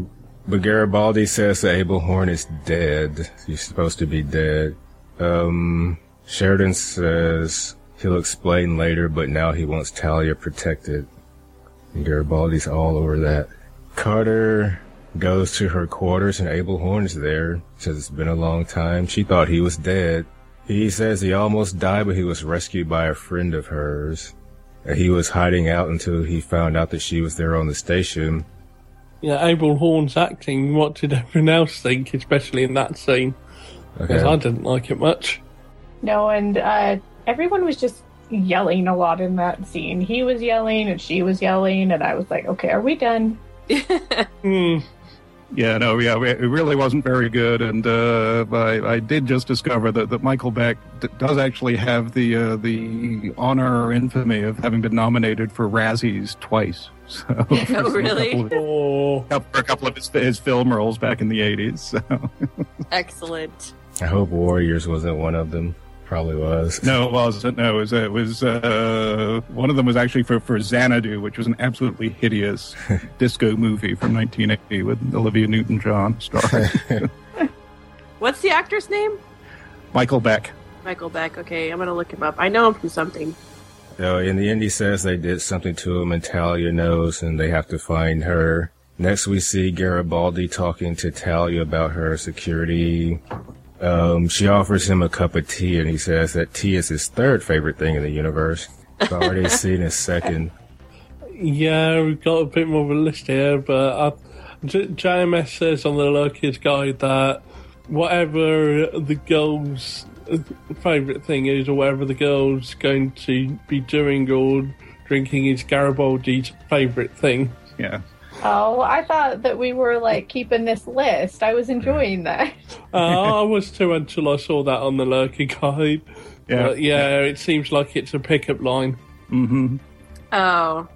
Speaker 2: but Garibaldi says that Abel Horn is dead. He's supposed to be dead. Um, Sheridan says he'll explain later, but now he wants Talia protected. And Garibaldi's all over that. Carter goes to her quarters and Abel Horn's there. Says it's been a long time. She thought he was dead. He says he almost died, but he was rescued by a friend of hers. And he was hiding out until he found out that she was there on the station.
Speaker 1: Yeah, Abel Horn's acting. What did everyone else think, especially in that scene? Because I didn't like it much.
Speaker 3: No, and uh, everyone was just yelling a lot in that scene. He was yelling and she was yelling, and I was like, okay, are we done?
Speaker 1: Hmm.
Speaker 4: Yeah, no, yeah, it really wasn't very good, and uh, I, I did just discover that, that Michael Beck d- does actually have the uh, the honor or infamy of having been nominated for Razzies twice. So, for a
Speaker 5: really?
Speaker 4: couple of-
Speaker 1: Oh,
Speaker 4: for a couple of his, his film roles back in the '80s. So.
Speaker 5: Excellent.
Speaker 2: I hope Warriors wasn't one of them. Probably was.
Speaker 4: No, it wasn't. No, it was, it was uh, one of them was actually for, for Xanadu, which was an absolutely hideous disco movie from 1980 with Olivia Newton-John starring
Speaker 5: What's the actor's name?
Speaker 4: Michael Beck.
Speaker 5: Michael Beck. Okay, I'm gonna look him up. I know him from something.
Speaker 2: Uh, in the end, he says they did something to him, and Talia knows, and they have to find her. Next, we see Garibaldi talking to Talia about her security. Um, she offers him a cup of tea, and he says that tea is his third favorite thing in the universe. I've already seen his second.
Speaker 1: Yeah, we've got a bit more of a list here, but uh, J- JMS says on the Lurker's guide that whatever the girl's favourite thing is, or whatever the girl's going to be doing or drinking, is Garibaldi's favourite thing.
Speaker 4: Yeah.
Speaker 3: Oh, I thought that we were like keeping this list. I was enjoying that.
Speaker 1: Uh, I was too until I saw that on the Lurker's guide.
Speaker 4: Yeah.
Speaker 1: But yeah, it seems like it's a pickup line.
Speaker 4: Mm-hmm.
Speaker 5: Oh,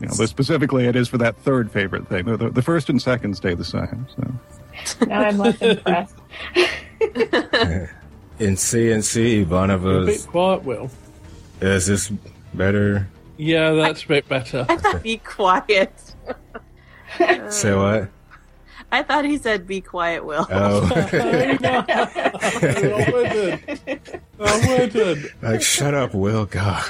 Speaker 4: You know, but specifically, it is for that third favorite thing. The, the, the first and second stay the same. So.
Speaker 3: Now I'm less impressed.
Speaker 2: In C&C,
Speaker 1: A bit quiet, Will.
Speaker 2: is this better?
Speaker 1: Yeah, that's a bit better.
Speaker 5: I thought be quiet.
Speaker 2: Say um, what?
Speaker 5: I thought he said be quiet, Will.
Speaker 2: Oh,
Speaker 1: I wouldn't. I wouldn't.
Speaker 2: like shut up, Will. God.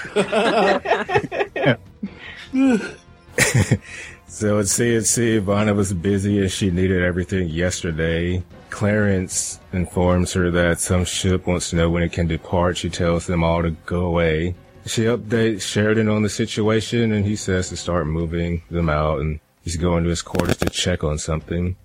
Speaker 2: so at C&C, Ivana was busy and she needed everything yesterday. Clarence informs her that some ship wants to know when it can depart. She tells them all to go away. She updates Sheridan on the situation and he says to start moving them out and he's going to his quarters to check on something.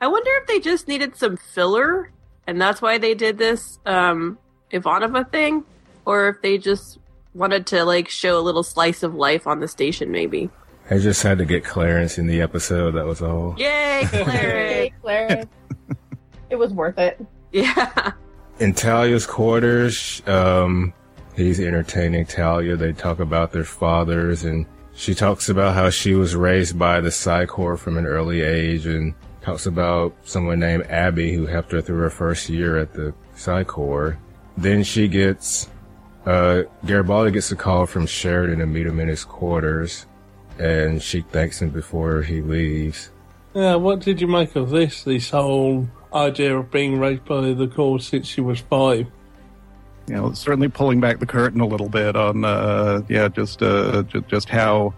Speaker 5: I wonder if they just needed some filler, and that's why they did this um, Ivanova thing, or if they just wanted to like show a little slice of life on the station, maybe.
Speaker 2: I just had to get Clarence in the episode, that was all.
Speaker 5: Yay,
Speaker 3: Hey,
Speaker 5: Clarence!
Speaker 3: Clarence. it was worth it.
Speaker 5: yeah.
Speaker 2: in Talia's quarters, um, he's entertaining Talia. They talk about their fathers, and she talks about how she was raised by the Psi Corps from an early age, and talks about someone named Abby who helped her through her first year at the Psi Corps. Then she gets, uh, Garibaldi gets a call from Sheridan to meet him in his quarters, and she thanks him before he leaves.
Speaker 1: Yeah, what did you make of this? This whole idea of being raised by the Corps since she was five.
Speaker 4: You know, certainly pulling back the curtain a little bit on, uh, yeah, just, uh, ju- just how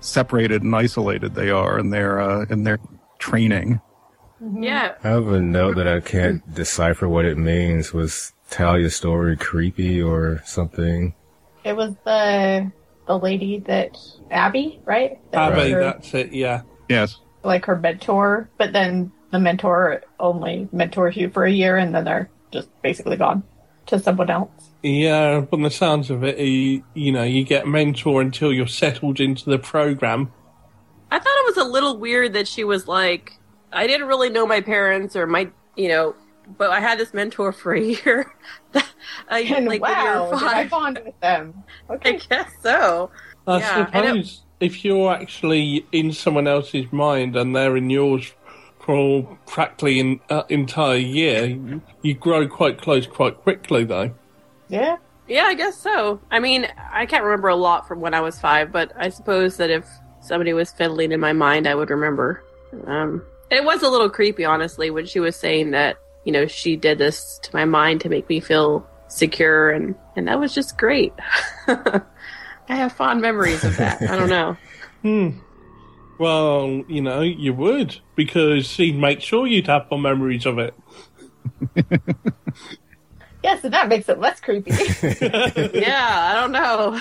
Speaker 4: separated and isolated they are in their, uh, in their training.
Speaker 5: Yeah.
Speaker 2: I have a note that I can't decipher what it means. Was Talia's story creepy or something?
Speaker 3: It was the the lady that Abby, right? That
Speaker 1: Abby,
Speaker 3: her-
Speaker 1: that's it, yeah.
Speaker 4: Yes.
Speaker 3: like her mentor, but then the mentor only mentors you for a year, and then they're just basically gone to someone else.
Speaker 1: Yeah, from the sounds of it, you, you know, you get a mentor until you're settled into the program.
Speaker 5: I thought it was a little weird that she was like, I didn't really know my parents or my, you know, but I had this mentor for a year. I,
Speaker 3: And
Speaker 5: like you
Speaker 3: wow,
Speaker 5: were
Speaker 3: did I
Speaker 5: five.
Speaker 3: bond with them?
Speaker 5: I
Speaker 3: Okay,
Speaker 5: guess so.
Speaker 1: I
Speaker 5: Yeah, I
Speaker 1: suppose if you're actually in someone else's mind and they're in yours for practically an uh, entire year, you, you grow quite close quite quickly, though.
Speaker 3: yeah.
Speaker 5: Yeah, I guess so. I mean, I can't remember a lot from when I was five, but I suppose that if somebody was fiddling in my mind, I would remember. Um, it was a little creepy, honestly, when she was saying that, you know, she did this to my mind to make me feel secure, and, and that was just great. I have fond memories of that. I don't know.
Speaker 1: Well, you know, you would, because he'd make sure you'd have fond memories of it.
Speaker 3: Yes, and that makes it less creepy.
Speaker 5: yeah, I don't know.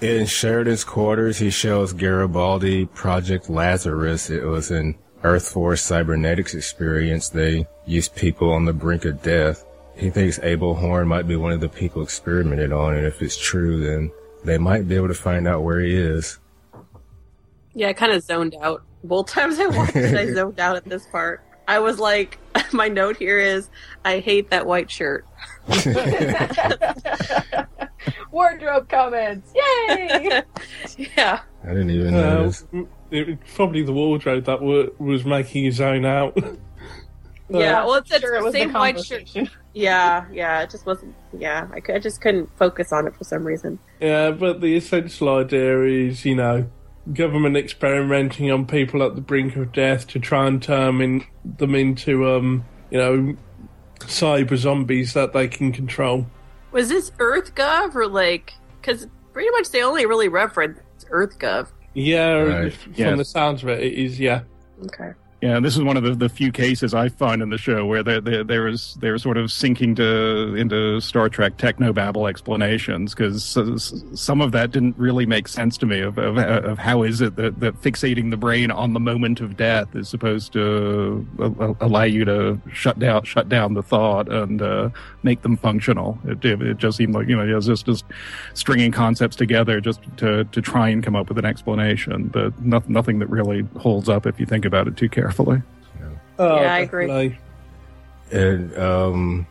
Speaker 2: In Sheridan's quarters, he shows Garibaldi Project Lazarus. It was an Earth Force cybernetics experience. They used people on the brink of death. He thinks Abel Horn might be one of the people experimented on, and if it's true, then they might be able to find out where he is.
Speaker 5: Yeah, I kind of zoned out. Both times I watched it, I zoned out at this part. I was like, my note here is, I hate that white shirt.
Speaker 3: Wardrobe comments, yay!
Speaker 5: yeah.
Speaker 2: I didn't even
Speaker 1: Uh,
Speaker 2: notice.
Speaker 1: it was probably the wardrobe that wa was making his own out.
Speaker 5: Yeah, well, it's the
Speaker 3: sure, it was
Speaker 5: same
Speaker 3: the
Speaker 5: white shirt. Yeah, yeah, it just wasn't. Yeah, I, cou- I just couldn't focus on it for some reason.
Speaker 1: Yeah, but the essential idea is, you know, government experimenting on people at the brink of death to try and turn in, them into, um, you know, cyber zombies that they can control.
Speaker 5: Was this Earth Gov or like? Because pretty much they only really reference Earth Gov.
Speaker 1: Yeah,
Speaker 2: Right.
Speaker 1: from
Speaker 4: Yes.
Speaker 1: the sounds of it, it is. Yeah,
Speaker 5: Okay.
Speaker 4: Yeah, this is one of the, the few cases I find in the show where they they they was they were sort of sinking to into Star Trek technobabble explanations because some of that didn't really make sense to me of, of of how is it that, that fixating the brain on the moment of death is supposed to uh, allow you to shut down shut down the thought and uh, make them functional. It, it it just seemed like you know it was just just stringing concepts together just to to try and come up with an explanation, but nothing nothing that really holds up if you think about it too carefully.
Speaker 1: Oh,
Speaker 5: Yeah, I agree.
Speaker 1: definitely.
Speaker 2: And um,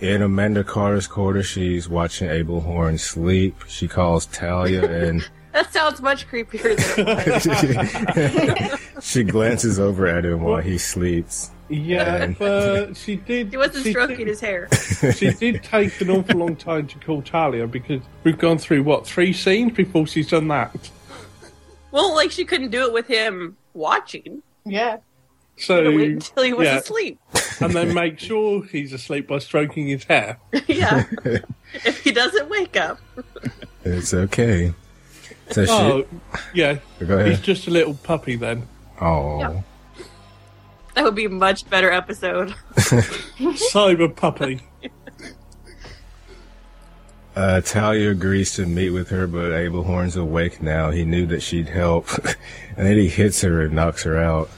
Speaker 2: in Amanda Carter's quarter, she's watching Abel Horn sleep. She calls Talia and
Speaker 5: That sounds much creepier than it
Speaker 2: she glances over at him while he sleeps.
Speaker 1: Yeah,
Speaker 2: And-
Speaker 1: but she did.
Speaker 5: he wasn't stroking
Speaker 1: did,
Speaker 5: his hair.
Speaker 1: She did take an awful long time to call Talia because we've gone through what three scenes before she's done that.
Speaker 5: Well, like she couldn't do it with him watching.
Speaker 3: Yeah.
Speaker 1: So
Speaker 5: Wait until he was
Speaker 1: yeah.
Speaker 5: asleep.
Speaker 1: and then make sure he's asleep by stroking his hair.
Speaker 5: yeah. if he doesn't wake up.
Speaker 2: It's okay. So she,
Speaker 1: Oh, yeah, he's just a little puppy then.
Speaker 2: Oh,
Speaker 5: Yeah. That would be a much better episode.
Speaker 1: Cyber puppy.
Speaker 2: uh, Talia agrees to meet with her, but Abel Horn's awake now. He knew that she'd help, and then he hits her and knocks her out.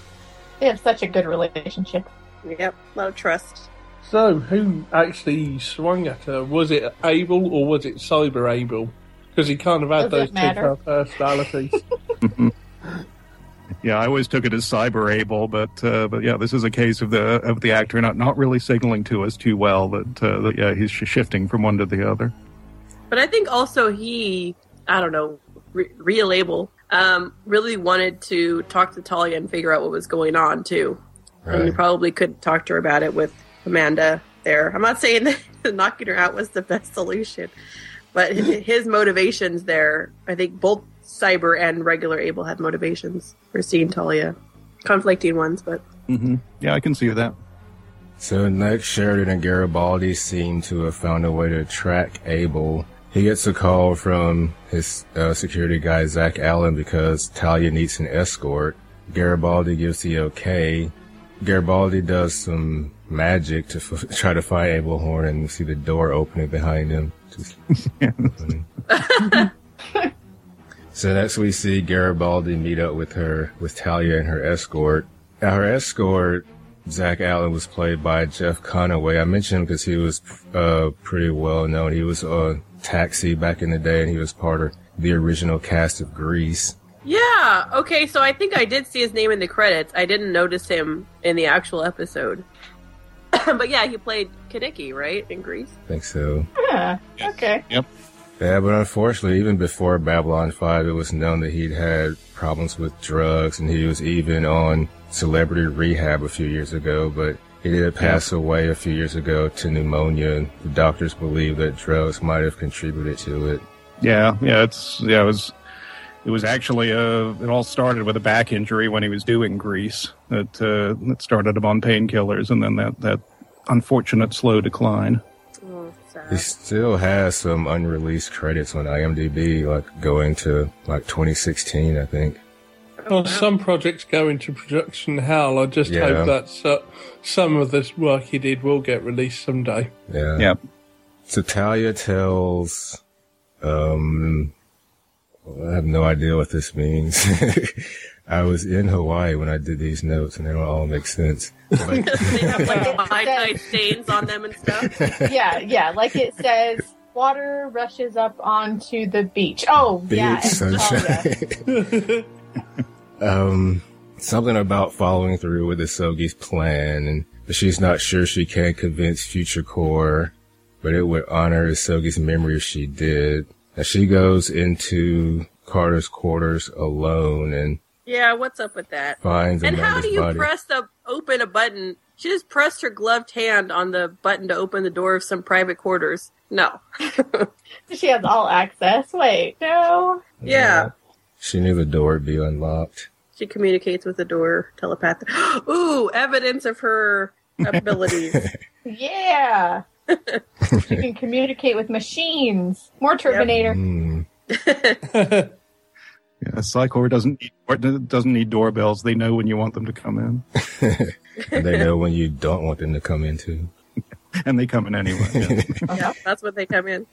Speaker 3: They have such a good relationship.
Speaker 5: Yep, a lot of trust.
Speaker 1: So, who actually swung at her? Was it Abel or was it Cyber Abel? Because he kind of had
Speaker 3: Does
Speaker 1: those two
Speaker 3: matter?
Speaker 1: personalities.
Speaker 4: Yeah, I always took it as cyber Abel, but uh, but yeah, this is a case of the of the actor not not really signaling to us too well that uh, that yeah he's sh- shifting from one to the other.
Speaker 5: But I think also he, I don't know, re- real Abel, um, really wanted to talk to Talia and figure out what was going on too. And he
Speaker 2: Right.
Speaker 5: probably could talk to her about it with Amanda there. I'm not saying that knocking her out was the best solution, but his his motivations there, I think both Cyber and regular Abel had motivations for seeing Talia. Conflicting ones, but
Speaker 4: hmm Yeah, I can see that.
Speaker 2: So next, Sheridan and Garibaldi seem to have found a way to track Abel. He gets a call from his uh, security guy, Zack Allan, because Talia needs an escort. Garibaldi gives the okay. Garibaldi does some magic to f- try to find Abel Horn and see the door opening behind him. So next we see Garibaldi meet up with her, with Talia and her escort. Now her escort Zack Allan was played by Jeff Conaway. I mentioned him because he was uh, pretty well known. He was on Taxi back in the day, and he was part of the original cast of Grease.
Speaker 5: yeah, okay. So I think I did see his name in the credits. I didn't notice him in the actual episode. but yeah, he played Kenickie, right, in Grease.
Speaker 2: I think so.
Speaker 3: Huh. Okay. Yep.
Speaker 2: Yeah, but unfortunately, even before Babylon 5, it was known that he'd had problems with drugs, and he was even on celebrity rehab a few years ago, but he did pass away a few years ago to pneumonia, and the doctors believe that drugs might have contributed to it.
Speaker 4: Yeah, yeah, it's yeah, it was it was actually uh it all started with a back injury when he was doing Grease. That uh, that started him on painkillers, and then that that unfortunate slow decline.
Speaker 5: Oh,
Speaker 2: He still has some unreleased credits on IMDb, like going to like 2016, I think.
Speaker 1: Well, some projects go into production hell. I just
Speaker 2: Yeah.
Speaker 1: hope that uh, some of this work he did will get released someday.
Speaker 2: Yeah.
Speaker 4: Yeah,
Speaker 2: So Talia tells, um, I have no idea what this means. I was in Hawaii when I did these notes, and they don't all make sense. But
Speaker 5: they have like
Speaker 3: Yeah.
Speaker 5: high tide stains on them and stuff.
Speaker 3: Yeah, yeah. Like it says, water rushes up onto the beach. Oh, yeah.
Speaker 2: beach
Speaker 3: and
Speaker 2: sunshine. Um, something about following through with Isogi's plan, and but she's not sure she can convince Future Corps, but it would honor Isogi's memory if she did. Now she goes into Carter's quarters alone and
Speaker 5: Yeah, what's up with that?
Speaker 2: finds
Speaker 5: And how do you
Speaker 2: body.
Speaker 5: press the open a button? She just pressed her gloved hand on the button to open the door of some private quarters. No.
Speaker 3: She has all access. Wait, no.
Speaker 5: Yeah.
Speaker 2: She knew the door would be unlocked.
Speaker 5: She communicates with the door telepathic. Ooh, evidence of her abilities.
Speaker 3: Yeah. she can communicate with machines. More Terminator.
Speaker 2: Mm.
Speaker 4: Yeah, Psi Corps doesn't need, doesn't need doorbells. They know when you want them to come in,
Speaker 2: And they know when you don't want them to come in too.
Speaker 4: and they come in anyway. yeah.
Speaker 5: yeah, that's what they come in.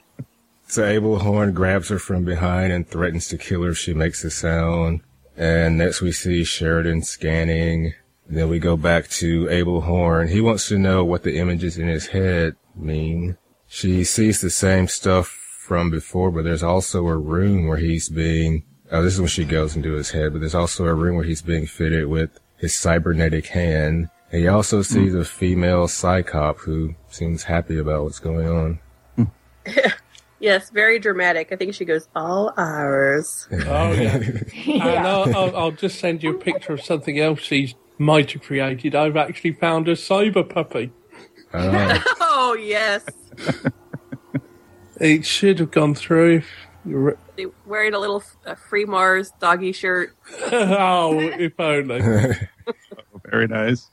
Speaker 2: So Abel Horn grabs her from behind and threatens to kill her if she makes a sound. And next we see Sheridan scanning. Then we go back to Abel Horn. He wants to know what the images in his head mean. She sees the same stuff from before, but there's also a room where he's being, oh, this is when she goes into his head, but there's also a room where he's being fitted with his cybernetic hand. And he also sees hmm. a female Psi Cop who seems happy about what's going on. Hmm.
Speaker 5: Yes, very dramatic. I think she goes, all ours.
Speaker 1: Oh, yeah. And. I'll, I'll, I'll just send you a picture of something else she's might have created. I've actually found a cyber puppy.
Speaker 2: Oh,
Speaker 5: Oh, yes.
Speaker 1: It should have gone through. If you're...
Speaker 5: Wearing a little uh, Free Mars doggy shirt.
Speaker 1: oh, if only.
Speaker 4: Very nice.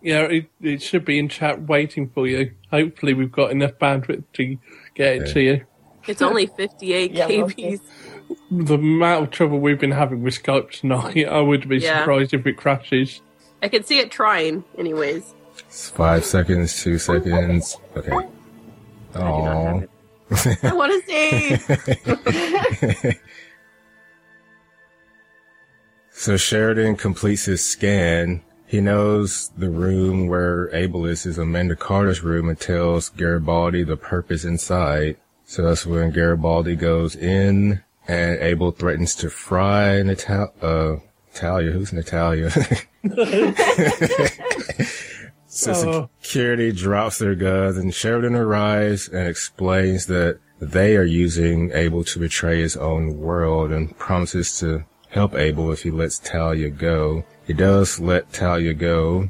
Speaker 1: Yeah, it, it should be in chat waiting for you. Hopefully, we've got enough bandwidth to get it to you.
Speaker 5: It's only 58
Speaker 3: Yeah,
Speaker 5: KBs.
Speaker 1: The amount of trouble we've been having with Skype tonight, I would be
Speaker 5: Yeah.
Speaker 1: surprised if it crashes.
Speaker 5: I can see it trying, anyways.
Speaker 2: it's five seconds, two seconds. Okay.
Speaker 5: I do not have
Speaker 2: Oh,
Speaker 5: it. I want to see.
Speaker 2: So Sheridan completes his scan. He knows the room where Abel is is Amanda Carter's room and tells Garibaldi the purpose inside. So that's when Garibaldi goes in and Abel threatens to fry Natal- uh, Natalia. Who's Natalia? so
Speaker 1: Oh.
Speaker 2: security drops their guns and Sheridan arrives and explains that they are using Abel to betray his own world and promises to help Abel if he lets Talia go. He does let Talia go.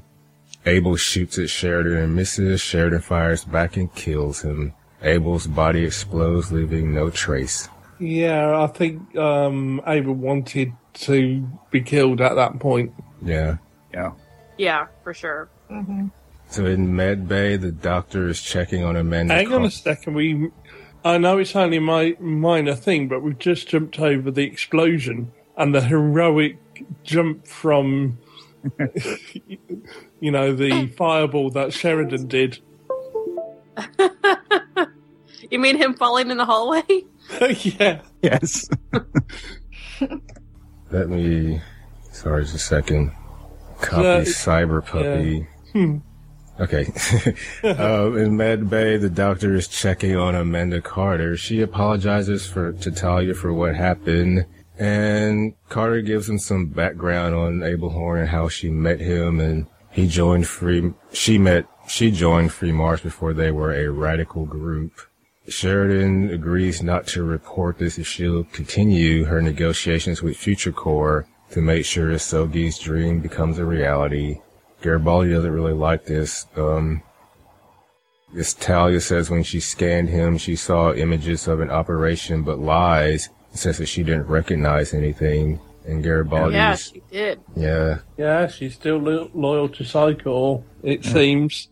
Speaker 2: Abel shoots at Sheridan and misses. Sheridan fires back and kills him. Abel's body explodes, leaving no trace.
Speaker 1: Yeah, I think um, Ava wanted to be killed at that point.
Speaker 2: Yeah.
Speaker 4: Yeah.
Speaker 5: yeah, for sure.
Speaker 2: So in Med Bay, the doctor is checking on Amanda.
Speaker 1: Hang on a second. We, I know it's only my minor thing, but we've just jumped over the explosion and the heroic jump from, you know, the fireball that Sheridan did.
Speaker 5: You mean him falling in the hallway?
Speaker 1: yeah.
Speaker 4: Yes.
Speaker 2: Let me. Sorry, just a second. Copy
Speaker 1: Yeah,
Speaker 2: Cyber Puppy. Okay. um, in Med Bay, the doctor is checking on Amanda Carter. She apologizes for to Talia for what happened, and Carter gives him some background on Abel Horn and how she met him, and he joined Free. She met. She joined Free Mars before they were a radical group. Sheridan agrees not to report this if she'll continue her negotiations with Future Corps to make sure Isogi's dream becomes a reality. Garibaldi doesn't really like this. Um, this Talia says when she scanned him, she saw images of an operation, but lies. It says that she didn't recognize anything. And Garibaldi,
Speaker 5: yeah, she did.
Speaker 2: yeah,
Speaker 1: Yeah, she's still lo- loyal to Psi Corps, it seems.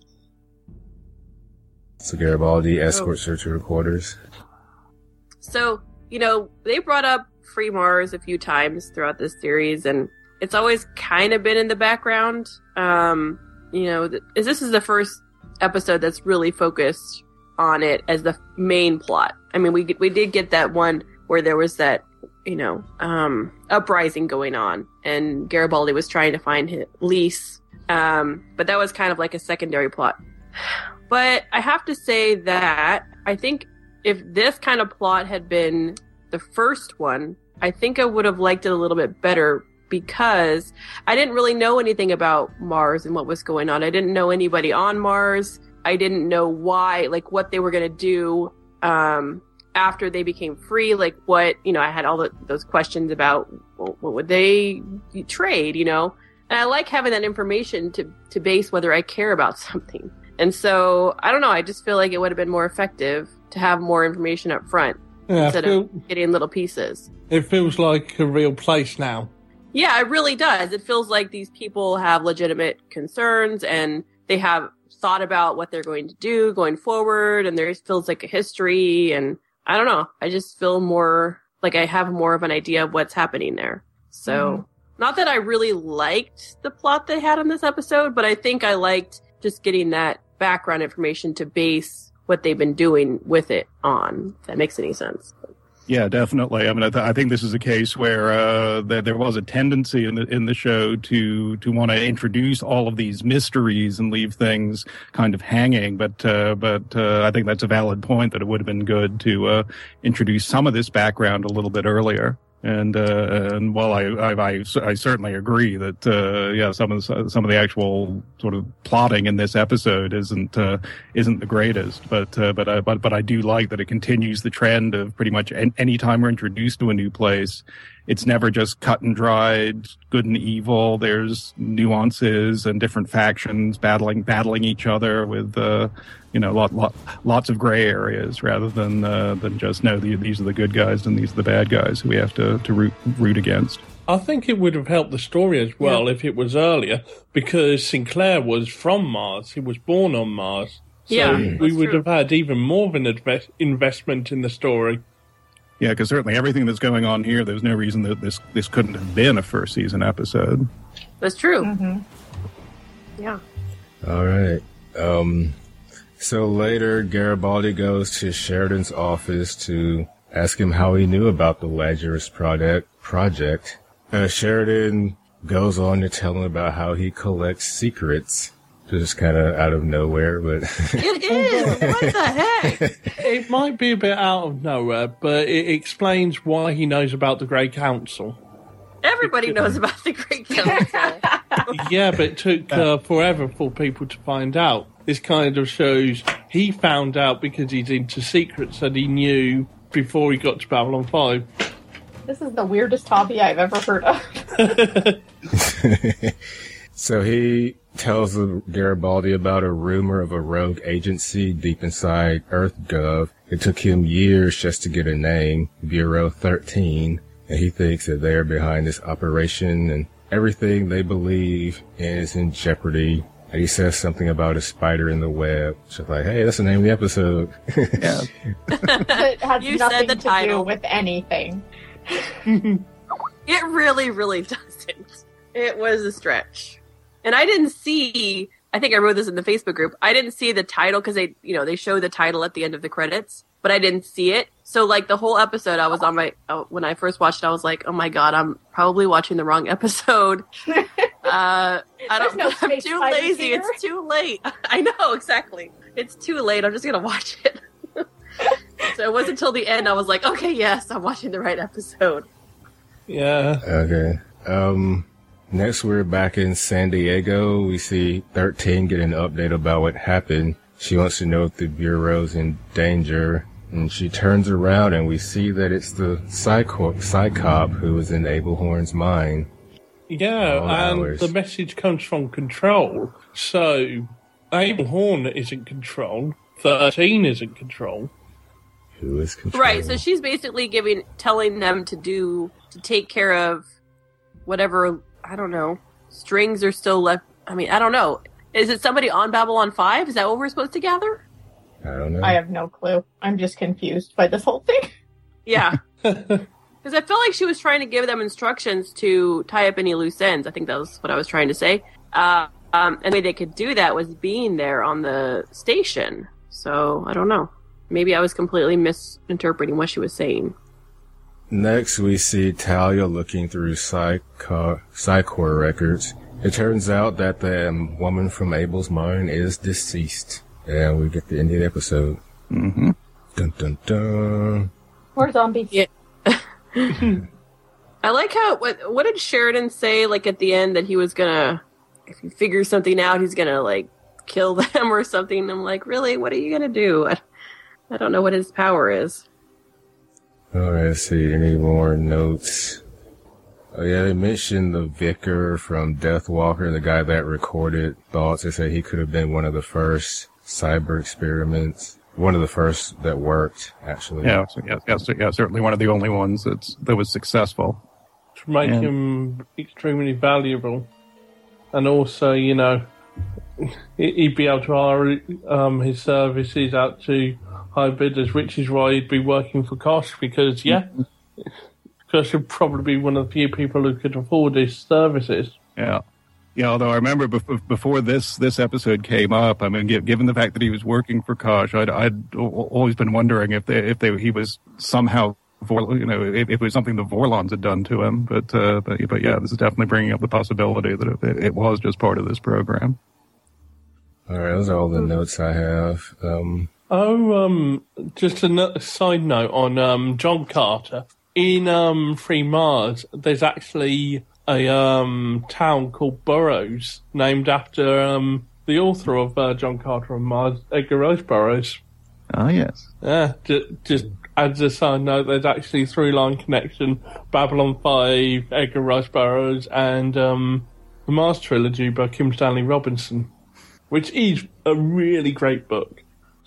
Speaker 2: So Garibaldi escorts her to her quarters.
Speaker 5: So, you know, they brought up Free Mars a few times throughout this series, and it's always kind of been in the background. Um, you know, th- is this is the first episode that's really focused on it as the main plot. I mean, we we did get that one where there was that, you know, um, uprising going on, and Garibaldi was trying to find his Lise. Um, but that was kind of like a secondary plot. But I have to say that I think if this kind of plot had been the first one, I think I would have liked it a little bit better because I didn't really know anything about Mars and what was going on. I didn't know anybody on Mars. I didn't know why, like what they were going to do um, after they became free. Like what, you know, I had all the, those questions about well, what would they trade, you know? And I like having that information to, to base whether I care about something. And so I don't know. I just feel like it would have been more effective to have more information up front
Speaker 1: Yeah,
Speaker 5: instead
Speaker 1: feel,
Speaker 5: of getting little pieces.
Speaker 1: it feels like a real place now.
Speaker 5: Yeah, it really does. It feels like these people have legitimate concerns and they have thought about what they're going to do going forward and there feels like a history and I don't know. I just feel more like I have more of an idea of what's happening there. So
Speaker 3: Mhm.
Speaker 5: not that I really liked the plot they had in this episode, but I think I liked just getting that background information to base what they've been doing with it on. If that makes any sense.
Speaker 4: Yeah, definitely. I mean, I, th- I think this is a case where uh, there, was a tendency in the in the show to to want to introduce all of these mysteries and leave things kind of hanging. But uh, but uh, I think that's a valid point that it would have been good to uh, introduce some of this background a little bit earlier. And uh, and while I, I I I certainly agree that uh, yeah some of the, some of the actual sort of plotting in this episode isn't uh, isn't the greatest, but uh, but I, but but I do like that it continues the trend of pretty much an, any time we're introduced to a new place, it's never just cut and dried, good and evil. There's nuances and different factions battling battling each other with uh, you know lot, lot lots of gray areas rather than uh, than just no the, these are the good guys and these are the bad guys who we have to to root root against.
Speaker 1: I think it would have helped the story as well if it was earlier, because Sinclair was from Mars. He was born on Mars. So
Speaker 5: Yeah,
Speaker 1: we would
Speaker 5: true.
Speaker 1: have had even more of an invest- investment in the story.
Speaker 4: Yeah, because certainly everything that's going on here, there's no reason that this this couldn't have been a first season episode.
Speaker 5: That's true.
Speaker 3: hmm
Speaker 5: Yeah.
Speaker 2: All right. Um, so later, Garibaldi goes to Sheridan's office to ask him how he knew about the Lazarus project. Project. Uh, Sheridan goes on to tell him about how he collects secrets, just kind of out of nowhere. But
Speaker 5: It is. what the heck?
Speaker 1: It might be a bit out of nowhere, but it explains why he knows about the Grey Council.
Speaker 5: Everybody knows about the Grey Council.
Speaker 1: yeah, but it took uh, forever for people to find out. This kind of shows he found out because he's into secrets that he knew before he got to Babylon 5.
Speaker 3: This is the weirdest hobby I've ever heard of.
Speaker 2: So he tells Garibaldi about a rumor of a rogue agency deep inside EarthGov. It took him years just to get a name, Bureau 13, and he thinks that they're behind this operation and everything they believe is in jeopardy. And he says something about a spider in the web. Just like, hey, that's the name of the episode.
Speaker 4: Yeah,
Speaker 3: It has
Speaker 5: You said
Speaker 3: nothing
Speaker 5: the
Speaker 3: to
Speaker 5: title.
Speaker 3: do with anything.
Speaker 5: It really, really doesn't. It was a stretch. And I didn't see, I think I wrote this in the Facebook group. I didn't see the title because they, you know, they show the title at the end of the credits, but I didn't see it. So like the whole episode, I was on my, oh, when I first watched it, I was like, oh my God, I'm probably watching the wrong episode. uh, I don't,
Speaker 3: no
Speaker 5: I'm too lazy.
Speaker 3: here.
Speaker 5: It's too late. I know, exactly. It's too late. I'm just going to watch it. so it wasn't until the end I was like, okay, yes, I'm watching the right episode.
Speaker 1: Yeah.
Speaker 2: Okay. Um, next we're back in San Diego. We see 13 get an update about what happened. She wants to know if the Bureau's in danger. And she turns around and we see that it's the Psycho- Psi Cop who is in Abel Horn's mind.
Speaker 1: Yeah,
Speaker 2: All
Speaker 1: and
Speaker 2: hours.
Speaker 1: the message comes from Control. So, Abel Horn isn't Control. 13 isn't Control.
Speaker 2: Who is controlling?
Speaker 5: Right. So she's basically giving, telling them to do, to take care of whatever, I don't know, strings are still left. I mean, I don't know. Is it somebody on Babylon 5? Is that what we're supposed to gather?
Speaker 2: I don't know.
Speaker 3: I have no clue. I'm just confused by this whole thing.
Speaker 5: Yeah. Because I felt like she was trying to give them instructions to tie up any loose ends. I think that was what I was trying to say. Uh, um, and the way they could do that was being there on the station. So I don't know. Maybe I was completely misinterpreting what she was saying.
Speaker 2: Next, we see Talia looking through Psycho- Psi Corps records. It turns out that the um, woman from Abel's mind is deceased. And we get the end of the episode.
Speaker 4: hmm
Speaker 2: Dun dun dun.
Speaker 3: More zombies.
Speaker 5: Yeah. I like how what what did Sheridan say like at the end that he was gonna if he figures something out he's gonna like kill them or something. I'm like, really? What are you gonna do? I, I don't know what his power is.
Speaker 2: Alright, let's see. Any more notes? Oh yeah, they mentioned the vicar from Deathwalker, the guy that recorded thoughts. They say he could have been one of the first cyber experiments. One of the first that worked, actually.
Speaker 4: yeah, so, yeah, yeah, so, yeah, certainly one of the only ones that's that was successful.
Speaker 1: To make
Speaker 4: Yeah.
Speaker 1: him extremely valuable. And also, you know, he- he'd be able to hire um, his services out to high bidders, which is why he'd be working for Kosh because, yeah, Kosh would probably be one of the few people who could afford his services.
Speaker 4: Yeah. Yeah, although I remember bef- before this this episode came up, I mean, given the fact that he was working for Kosh, I'd, I'd always been wondering if they, if they, he was somehow, you know, if, if it was something the Vorlons had done to him. But, uh, but, but yeah, this is definitely bringing up the possibility that it, it was just part of this program.
Speaker 2: All right, those are all the notes I have. Um,
Speaker 1: Oh, um, just a side note on um, John Carter. In um, Free Mars, there's actually a um, town called Burroughs named after um, the author of uh, John Carter on Mars, Edgar Rice Burroughs.
Speaker 4: Ah, yes.
Speaker 1: Yeah, ju- just as a side note, there's actually a through line connection Babylon 5, Edgar Rice Burroughs, and um, the Mars trilogy by Kim Stanley Robinson, which is a really great book,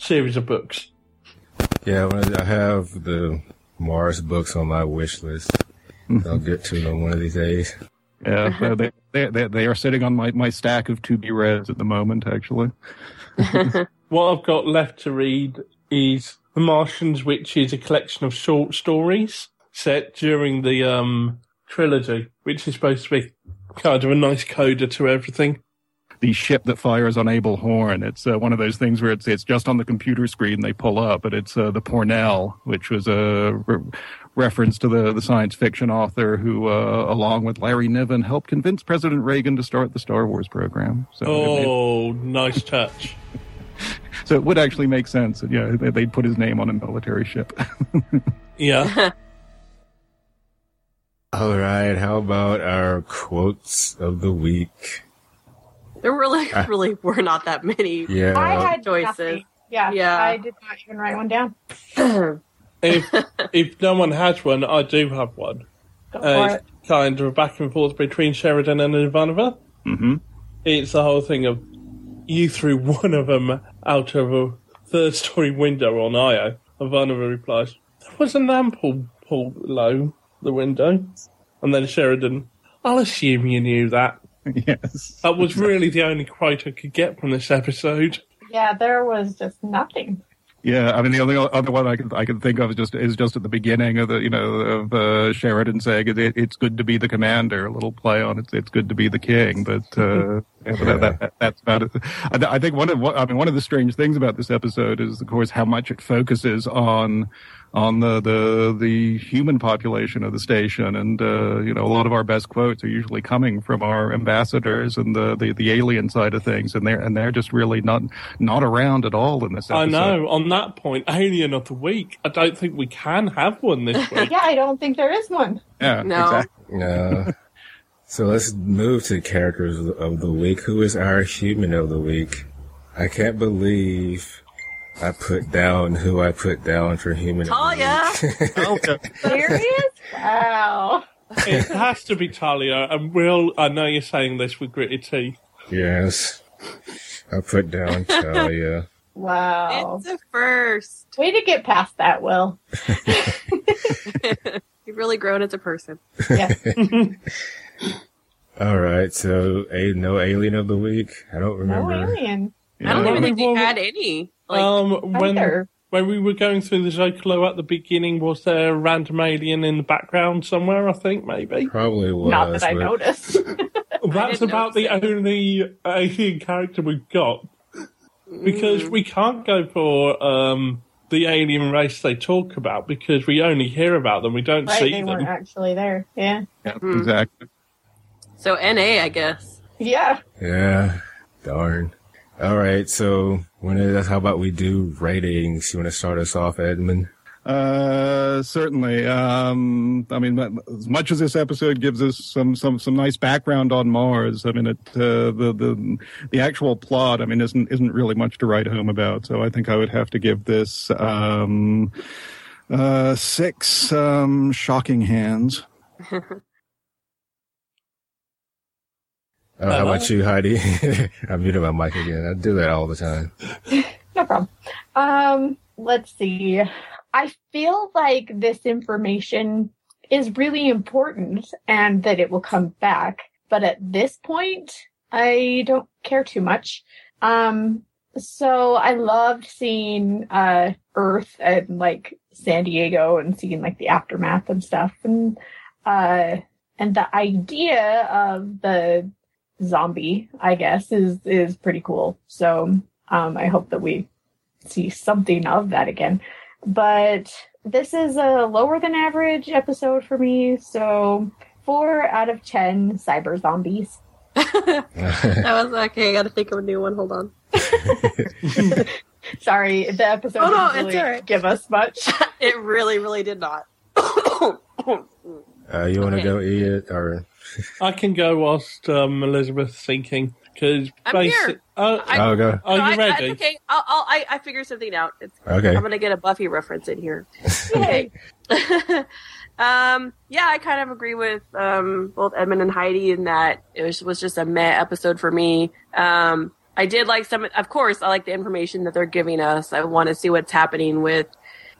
Speaker 1: series of books.
Speaker 2: yeah, I have the Mars books on my wish list. I'll get to them one of these days.
Speaker 4: Yeah, they, they, they, they are sitting on my, my stack of to be reads at the moment, actually.
Speaker 1: What I've got left to read is The Martians, which is a collection of short stories set during the um, trilogy, which is supposed to be kind of a nice coda to everything.
Speaker 4: The ship that fires on Abel Horn. It's uh, one of those things where it's it's just on the computer screen they pull up, but it's uh, the Pournelle, which was a re- reference to the the science fiction author who, uh, along with Larry Niven, helped convince President Reagan to start the Star Wars program. So, it,
Speaker 1: Oh, nice touch.
Speaker 4: so it would actually make sense. That, yeah, they- they'd put his name on a military ship.
Speaker 1: Yeah.
Speaker 2: All right, how about our quotes of the week?
Speaker 5: There really, really were not that many.
Speaker 2: Yeah,
Speaker 3: I had
Speaker 5: choices.
Speaker 3: nothing. Yeah,
Speaker 5: Yeah.
Speaker 3: I did not even write one down.
Speaker 1: if if no one has one, I do have one.
Speaker 3: Go
Speaker 1: Uh,
Speaker 3: it.
Speaker 1: it's kind of a back and forth between Sheridan and Ivanova.
Speaker 4: hmm
Speaker 1: It's the whole thing of you threw one of them out of a third story window on Io. Ivanova replies, There was an ample pulled below the window. And then Sheridan, I'll assume you knew that.
Speaker 4: Yes.
Speaker 1: That was really the only quote I could get from this episode.
Speaker 3: Yeah, there was just nothing.
Speaker 4: Yeah, I mean the only other one I can I can think of is just is just at the beginning of the you know of uh, Sheridan saying it, it's good to be the commander, a little play on it's it's good to be the king, but uh, yeah, but that, that, that, that's about it. I, I think one of what I mean one of the strange things about this episode is of course how much it focuses on on the the the human population of the station, and uh, you know a lot of our best quotes are usually coming from our ambassadors and the, the the alien side of things, and they're and they're just really not not around at all in this episode.
Speaker 1: I know, on that point, Alien of the Week, I don't think we can have one this week.
Speaker 3: Yeah, I don't think there is one.
Speaker 4: Yeah,
Speaker 5: No.
Speaker 4: exactly.
Speaker 2: no. So let's move to characters of the week. Who is our human of the week? I can't believe I put down who I put down for human.
Speaker 5: Talia!
Speaker 2: week.
Speaker 4: Oh, yeah.
Speaker 3: Serious? wow.
Speaker 1: it has to be Talia, and Will, I know you're saying this with gritted teeth.
Speaker 2: yes, I put down Talia.
Speaker 3: Wow.
Speaker 5: It's a first.
Speaker 3: Way to get past that, Will.
Speaker 5: You've really grown as a person.
Speaker 3: Yeah.
Speaker 2: All right, so a no alien of the week. I don't remember.
Speaker 3: No
Speaker 2: remember.
Speaker 3: Alien.
Speaker 5: I don't
Speaker 1: Yeah.
Speaker 5: even think we had any. Like,
Speaker 1: um, when
Speaker 3: Either.
Speaker 1: when we were going through the Zocalo at the beginning, was there a random alien in the background somewhere? I think maybe.
Speaker 2: Probably was.
Speaker 3: Not that I
Speaker 2: but-
Speaker 3: noticed.
Speaker 1: That's
Speaker 5: didn't
Speaker 1: about the
Speaker 5: notice
Speaker 1: only alien character we've got because we can't go for um, the alien race they talk about because we only hear about them. We don't
Speaker 3: right,
Speaker 1: see
Speaker 3: they
Speaker 1: them.
Speaker 3: weren't actually there. Yeah.
Speaker 4: Yeah, exactly.
Speaker 5: so NA, I guess.
Speaker 3: Yeah.
Speaker 2: Yeah, darn. All right, so when is, how about we do ratings? You want to start us off, Edmund?
Speaker 4: Uh, certainly. Um, I mean, as much as this episode gives us some some some nice background on Mars, I mean, it uh, the the the actual plot, I mean, isn't isn't really much to write home about. So I think I would have to give this um, uh, six um, shocking hands.
Speaker 2: Oh, how about you, Heidi? I muted my mic again. I do that all the time.
Speaker 3: No problem. Um, let's see. I feel like this information is really important and that it will come back. But at this point, I don't care too much. Um, so I loved seeing uh Earth and like San Diego and seeing like the aftermath and stuff and uh and the idea of the zombie, I guess, is is pretty cool. So um I hope that we see something of that again. But this is a lower than average episode for me, so four out of ten cyber zombies.
Speaker 5: that was okay. I got to think of a new one. Hold on.
Speaker 3: Sorry, the episode
Speaker 5: Oh, no,
Speaker 3: didn't really
Speaker 5: all right.
Speaker 3: give us much.
Speaker 5: It really, really did not.
Speaker 2: Uh, you want to
Speaker 5: Okay.
Speaker 2: go eat it or?
Speaker 1: I can go whilst um, Elizabeth's thinking because
Speaker 5: I'm here.
Speaker 1: Oh,
Speaker 5: I-
Speaker 2: I'll go.
Speaker 1: are
Speaker 5: No,
Speaker 1: you
Speaker 5: I-
Speaker 1: ready?
Speaker 5: I, okay, I'll, I'll, I, I figured something out. It's,
Speaker 2: Okay.
Speaker 5: I'm gonna get a Buffy reference in here.
Speaker 3: Yay.
Speaker 5: um, yeah, I kind of agree with um, both Edmund and Heidi in that it was, was just a meh episode for me. Um, I did like some, of course, I like the information that they're giving us. I want to see what's happening with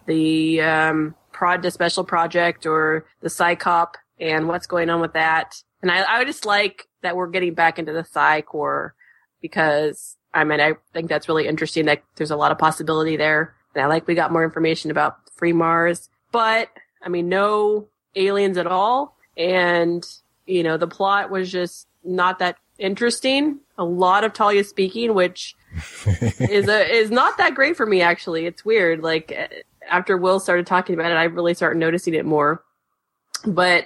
Speaker 5: the um, prod to special project or the Psi Cop and what's going on with that. And I, I just like that we're getting back into the Psi Corps because I mean, I think that's really interesting that there's a lot of possibility there. And I like we got more information about Free Mars, but I mean, no aliens at all. And, you know, the plot was just not that interesting. A lot of Talia speaking, which is a, is not that great for me, actually. It's weird. Like, after Will started talking about it, I really started noticing it more. But,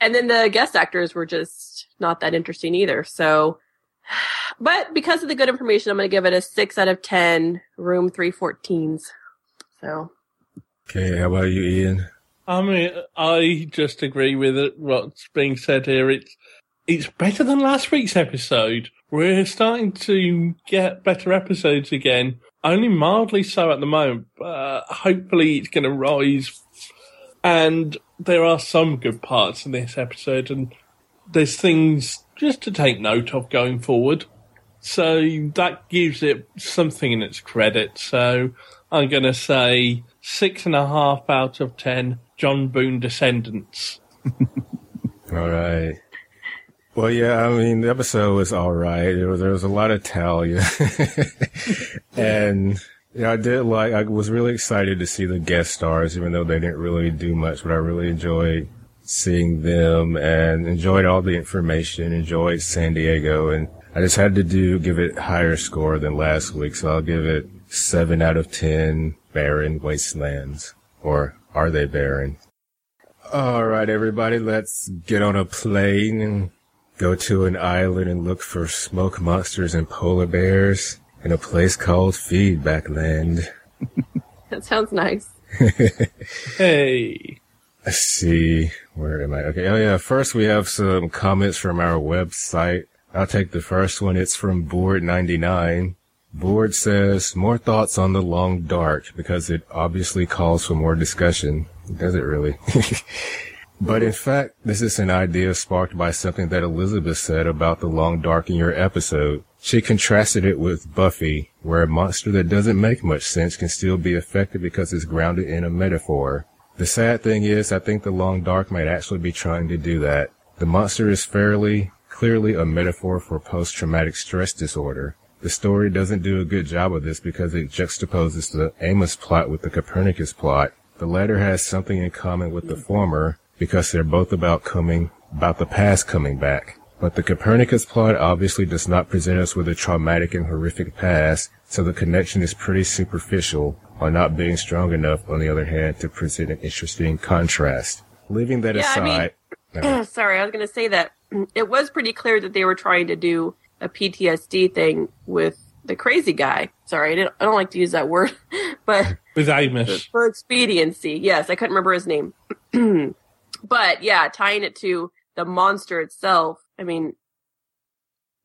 Speaker 5: and then the guest actors were just not that interesting either. So, but because of the good information, I'm going to give it a six out of 10 room 314s. So,
Speaker 2: Okay. How about you, Ian?
Speaker 1: I mean, I just agree with it. What's being said here, it's it's better than last week's episode. We're starting to get better episodes again, only mildly so at the moment. But hopefully, it's going to rise. And there are some good parts in this episode, and there's things just to take note of going forward. So that gives it something in its credit. So I'm going to say six and a half out of ten John Boone descendants.
Speaker 2: All right. Well, yeah, I mean, the episode was all right. There was, there was a lot of Talia. and, yeah, I did like, I was really excited to see the guest stars, even though they didn't really do much, but I really enjoyed seeing them and enjoyed all the information, enjoyed San Diego. And I just had to do, give it higher score than last week. So I'll give it seven out of 10 barren wastelands. Or are they barren? All right, everybody, let's get on a plane and go to an island and look for smoke monsters and polar bears in a place called Feedback Land.
Speaker 5: that sounds nice.
Speaker 1: Hey,
Speaker 2: Let's see, where am I? Okay, oh yeah, first we have some comments from our website. I'll take the first one. It's from Board99. Board says, more thoughts on the long dark because it obviously calls for more discussion. Does it really? But in fact, this is an idea sparked by something that Elizabeth said about the long dark in your episode. She contrasted it with Buffy, where a monster that doesn't make much sense can still be effective because it's grounded in a metaphor. The sad thing is, I think the long dark might actually be trying to do that. The monster is fairly clearly a metaphor for post-traumatic stress disorder. The story doesn't do a good job of this because it juxtaposes the Amos plot with the Copernicus plot. The latter has something in common with the former because they're both about coming, about the past coming back. But the Copernicus plot obviously does not present us with a traumatic and horrific past, so the connection is pretty superficial, while not being strong enough, on the other hand, to present an interesting contrast. Leaving that
Speaker 5: Yeah, I mean-
Speaker 2: aside, uh,
Speaker 5: Sorry, I was going to say that it was pretty clear that they were trying to do a PTSD thing with the crazy guy. Sorry, I, didn't, I don't like to use that word, but
Speaker 1: with Amos.
Speaker 5: for expediency, yes, I couldn't remember his name. but yeah, tying it to the monster itself, I mean,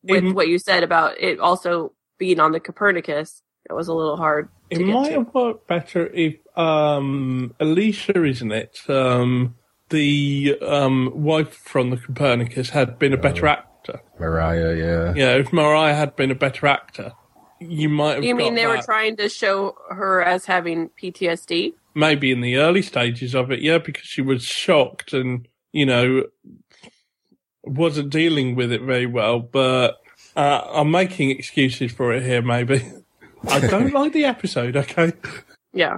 Speaker 5: with
Speaker 1: It-
Speaker 5: what you said about it also being on the Copernicus, it was a little hard
Speaker 1: It
Speaker 5: to get
Speaker 1: might
Speaker 5: to.
Speaker 1: have worked better if um, Alicia, isn't it? Um, the um, wife from the Copernicus had been a better actor.
Speaker 2: Mariah, yeah.
Speaker 1: Yeah, if Mariah had been a better actor, you might have.
Speaker 5: You mean
Speaker 1: got
Speaker 5: they were trying to show her as having PTSD?
Speaker 1: maybe in the early stages of it, yeah, because she was shocked and you know wasn't dealing with it very well. But Uh, I'm making excuses for it here, maybe. I don't like the episode, okay?
Speaker 5: Yeah.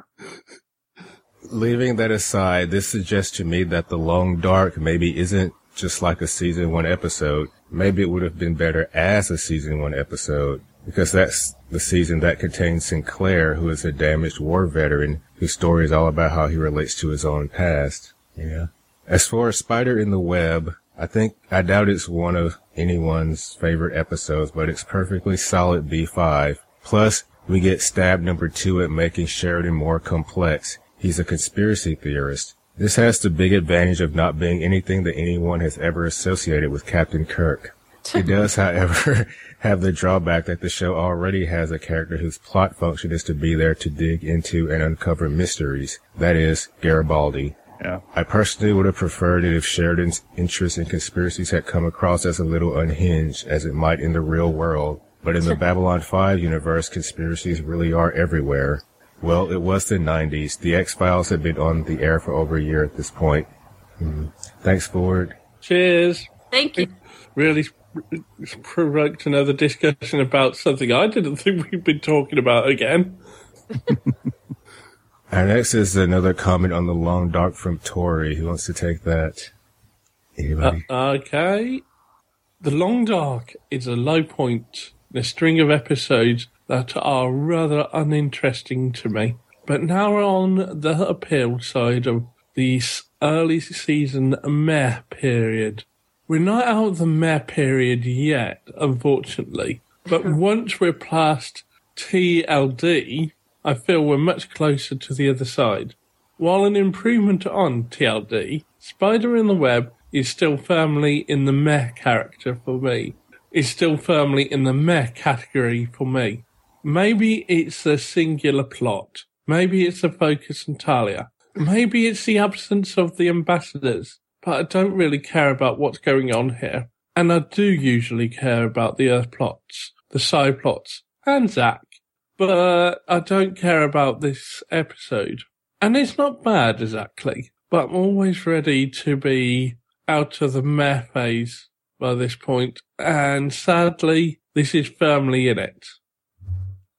Speaker 2: Leaving that aside, this suggests to me that The Long Dark maybe isn't just like a season one episode. Maybe it would have been better as a season one episode because that's the season that contains Sinclair, who is a damaged war veteran whose story is all about how he relates to his own past. Yeah. As for Spider in the Web, I think, I doubt it's one of anyone's favorite episodes, but it's perfectly solid B5. Plus, we get stab number two at making Sheridan more complex. He's a conspiracy theorist. This has the big advantage of not being anything that anyone has ever associated with Captain Kirk. It does, however, have the drawback that the show already has a character whose plot function is to be there to dig into and uncover mysteries. That is, Garibaldi.
Speaker 4: Yeah.
Speaker 2: I personally would have preferred it if Sheridan's interest in conspiracies had come across as a little unhinged, as it might in the real world. But in the Babylon 5 universe, conspiracies really are everywhere. Well, it was the 90s. The X-Files had been on the air for over a year at this point. Hmm. Thanks, Ford.
Speaker 1: Cheers.
Speaker 5: Thank you.
Speaker 1: Really provoked another discussion about something I didn't think we'd been talking about again.
Speaker 2: Our next is another comment on the long dark from Tori. Who wants to take that? Anybody?
Speaker 1: Uh, okay. The Long Dark is a low point in a string of episodes that are rather uninteresting to me. But now we're on the appeal side of the early season meh period. We're not out of the meh period yet, unfortunately. But once we're past TLD, I feel we're much closer to the other side. While an improvement on TLD, Spider in the Web is still firmly in the meh character for me. Is still firmly in the meh category for me. Maybe it's the singular plot. Maybe it's the focus on Talia. Maybe it's the absence of the ambassadors. But I don't really care about what's going on here. And I do usually care about the Earth plots, the side plots, and Zack. But I don't care about this episode. And it's not bad exactly. But I'm always ready to be out of the meh phase by this point. And sadly, this is firmly in it.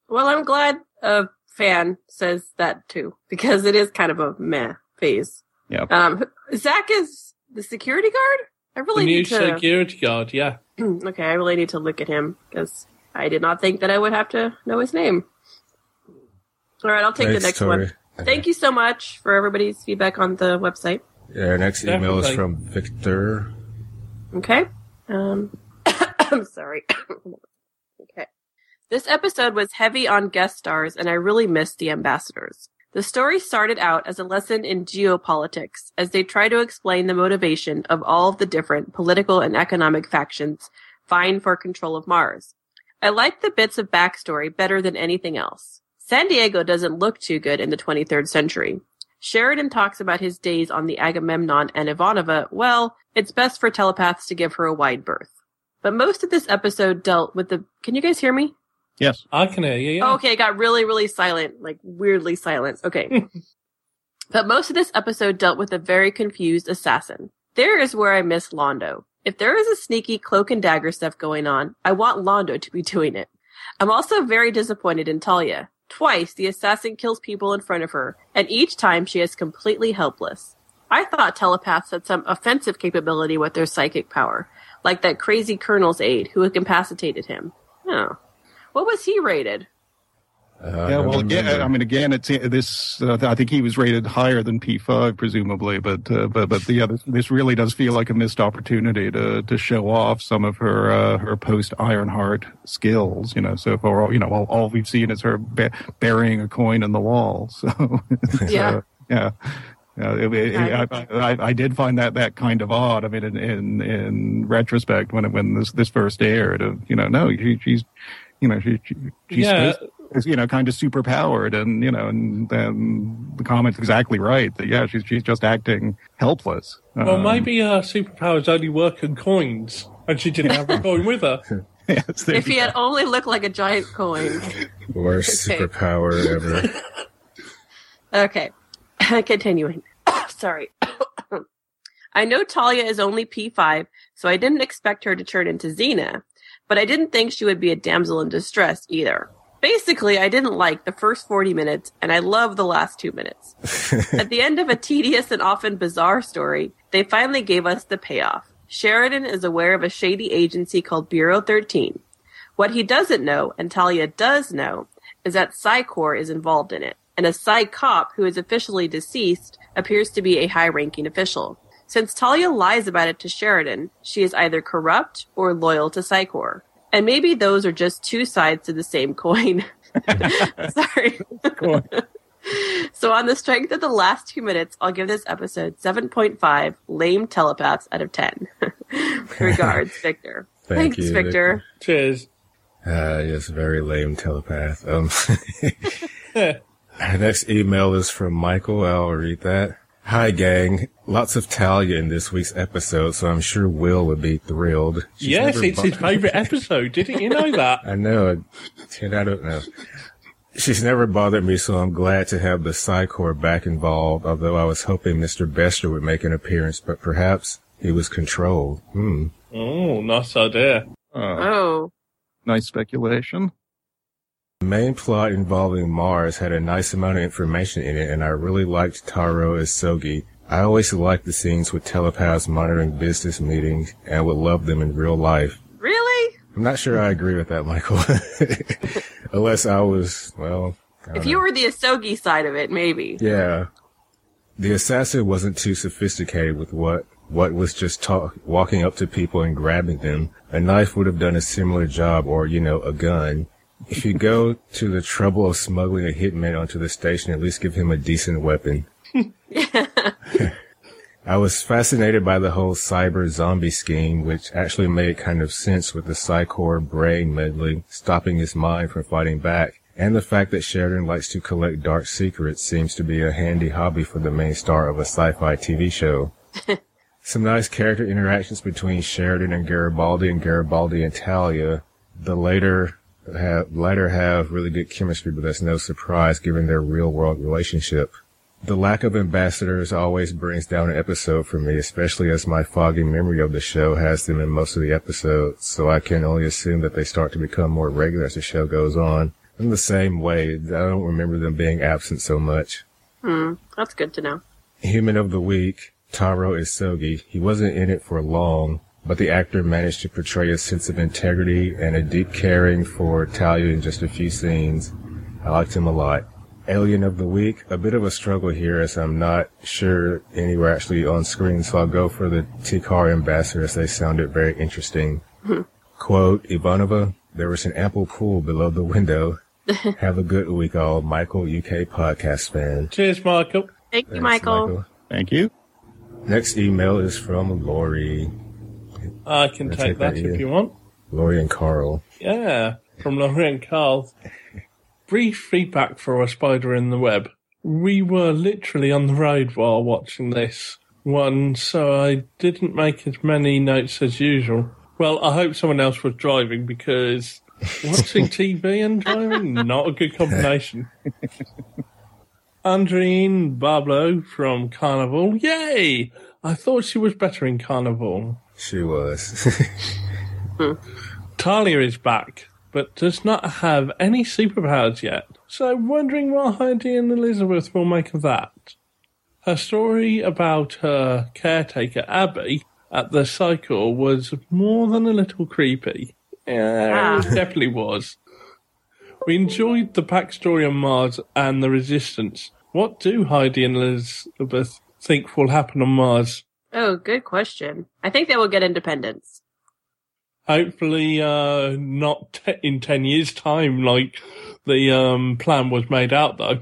Speaker 5: Well, I'm glad a fan says that too, because it is kind of a meh phase.
Speaker 4: Yeah.
Speaker 5: Um, Zack is the security guard? I
Speaker 1: The
Speaker 5: really
Speaker 1: new
Speaker 5: need to.
Speaker 1: security guard, yeah.
Speaker 5: okay, I really need to look at him because I did not think that I would have to know his name. All right, I'll take
Speaker 2: Thanks,
Speaker 5: the next
Speaker 2: Tori.
Speaker 5: one. Thank you so much for everybody's feedback on the website.
Speaker 2: Yeah, our next email is from Victor.
Speaker 5: Okay. Um, I'm sorry. okay. This episode was heavy on guest stars, and I really missed the ambassadors. The story started out as a lesson in geopolitics as they try to explain the motivation of all of the different political and economic factions vying for control of Mars. I like the bits of backstory better than anything else. San Diego doesn't look too good in the 23rd century. Sheridan talks about his days on the Agamemnon and Ivanova. Well, it's best for telepaths to give her a wide berth. But most of this episode dealt with the. Can you guys hear me?
Speaker 4: Yes.
Speaker 1: I can hear you, yeah.
Speaker 5: Okay, it got really, really silent, like weirdly silent. Okay. but most of this episode dealt with a very confused assassin. There is where I miss Londo. If there is a sneaky cloak and dagger stuff going on, I want Londo to be doing it. I'm also very disappointed in Talia. Twice, the assassin kills people in front of her, and each time she is completely helpless. I thought telepaths had some offensive capability with their psychic power, like that crazy colonel's aide who incapacitated him. Oh. What was he rated?
Speaker 2: Uh,
Speaker 4: Yeah, well, again. I mean, again, it's this. Uh, I think he was rated higher than P5, presumably, but uh, but but yeah, this, this really does feel like a missed opportunity to to show off some of her uh, her post Ironheart skills. You know, so far, you know, all, all we've seen is her ba- burying a coin in the wall. So
Speaker 5: Yeah.
Speaker 4: uh, yeah. Yeah, it- it- I, I, I did find that that kind of odd. I mean, in in, in retrospect, when it, when this this first aired, of you know, no, she, she's you know, she, she she's
Speaker 1: Yeah.
Speaker 4: supposed is you know kind of super powered and you know and then the comment's exactly right that yeah she's she's just acting helpless
Speaker 1: Well,
Speaker 4: Um,
Speaker 1: maybe her superpowers only work in coins, and she didn't have a coin with her.
Speaker 4: yes,
Speaker 5: If he
Speaker 4: you
Speaker 5: had only looked like a giant coin.
Speaker 2: Worst
Speaker 5: Okay.
Speaker 2: superpower ever.
Speaker 5: Okay. Continuing. Sorry. I know Talia is only P5, so I didn't expect her to turn into Xena. but I didn't think she would be a damsel in distress either. Basically, I didn't like the first 40 minutes, and I love the last two minutes. At the end of a tedious and often bizarre story, they finally gave us the payoff. Sheridan is aware of a shady agency called Bureau 13. What he doesn't know, and Talia does know, is that Psi Corps is involved in it, and a Psi cop who is officially deceased appears to be a high ranking official. Since Talia lies about it to Sheridan, she is either corrupt or loyal to Psi Corps. And maybe those are just two sides to the same coin. Sorry. so, on the strength of the last two minutes, I'll give this episode 7.5 lame telepaths out of 10. Regards, Victor.
Speaker 2: Thank
Speaker 5: Thanks,
Speaker 2: you,
Speaker 5: Victor.
Speaker 1: Cheers.
Speaker 2: Uh, yes, very lame telepath. Um, our next email is from Michael. I'll read that. Hi, gang. Lots of Talia in this week's episode, so I'm sure Will would be thrilled. She's
Speaker 1: yes, it's
Speaker 2: bo-
Speaker 1: his favourite episode. Didn't you know that?
Speaker 2: I know. Ten I don't know. She's never bothered me, so I'm glad to have the Psi Corps back involved, although I was hoping Mr. Bester would make an appearance, but perhaps he was controlled. Hmm.
Speaker 1: Oh, nice idea.
Speaker 4: Uh,
Speaker 5: Oh,
Speaker 4: nice speculation.
Speaker 2: The main plot involving Mars had a nice amount of information in it, and I really liked Taro Isogi. I always liked the scenes with telepaths monitoring business meetings, and would love them in real life.
Speaker 5: really?
Speaker 2: I'm not sure I agree with that, Michael. Unless I was, well, I
Speaker 5: If
Speaker 2: know.
Speaker 5: you were the Isogi side of it, maybe.
Speaker 2: Yeah. The assassin wasn't too sophisticated with what what was just talk, walking up to people and grabbing them. A knife would have done a similar job, or you know, a gun. If you go to the trouble of smuggling a hitman onto the station, at least give him a decent weapon. I was fascinated by the whole cyber zombie scheme, which actually made kind of sense with the Psi Corps brain meddling, stopping his mind from fighting back. And the fact that Sheridan likes to collect dark secrets seems to be a handy hobby for the main star of a sci-fi TV show. Some nice character interactions between Sheridan and Garibaldi and Garibaldi and Talia. The later have, latter have really good chemistry, but that's no surprise given their real world relationship. The lack of ambassadors always brings down an episode for me, especially as my foggy memory of the show has them in most of the episodes, so I can only assume that they start to become more regular as the show goes on. In the same way, I don't remember them being absent so much.
Speaker 5: Hmm, that's good to know.
Speaker 2: Human of the Week, Taro Isogi. He wasn't in it for long, but the actor managed to portray a sense of integrity and a deep caring for Talia in just a few scenes. I liked him a lot. Alien of the Week, a bit of a struggle here as I'm not sure any were actually on screen, so I'll go for the Tikar ambassador as they sounded very interesting. Hmm. Quote, Ivanova, there was an ample pool below the window. Have a good week all, Michael, UK podcast fan.
Speaker 1: Cheers, Michael.
Speaker 5: Thank you,
Speaker 2: Thanks,
Speaker 5: Michael.
Speaker 4: Thank you.
Speaker 2: Next email is from Lori.
Speaker 1: I can take
Speaker 2: take
Speaker 1: that
Speaker 2: that,
Speaker 1: if
Speaker 2: yeah.
Speaker 1: you want.
Speaker 2: Lori and Carl.
Speaker 1: Yeah, from Laurie and Carl. Brief feedback for a spider in the web. We were literally on the road while watching this one, so I didn't make as many notes as usual. Well, I hope someone else was driving because watching TV and driving, not a good combination. Adrienne Barbeau from Carnival. Yay! I thought she was better in Carnival.
Speaker 2: She was.
Speaker 1: Talia is back, but does not have any superpowers yet. So wondering what Heidi and Elizabeth will make of that. Her story about her caretaker Abby at the cycle was more than a little creepy. Yeah, it
Speaker 5: Ah.
Speaker 1: definitely was. We enjoyed the backstory on Mars and the Resistance. What do Heidi and Elizabeth think will happen on Mars?
Speaker 5: Oh, good question. I think they will get independence.
Speaker 1: Hopefully, uh, not te- in 10 years' time, like the um, plan was made out, though.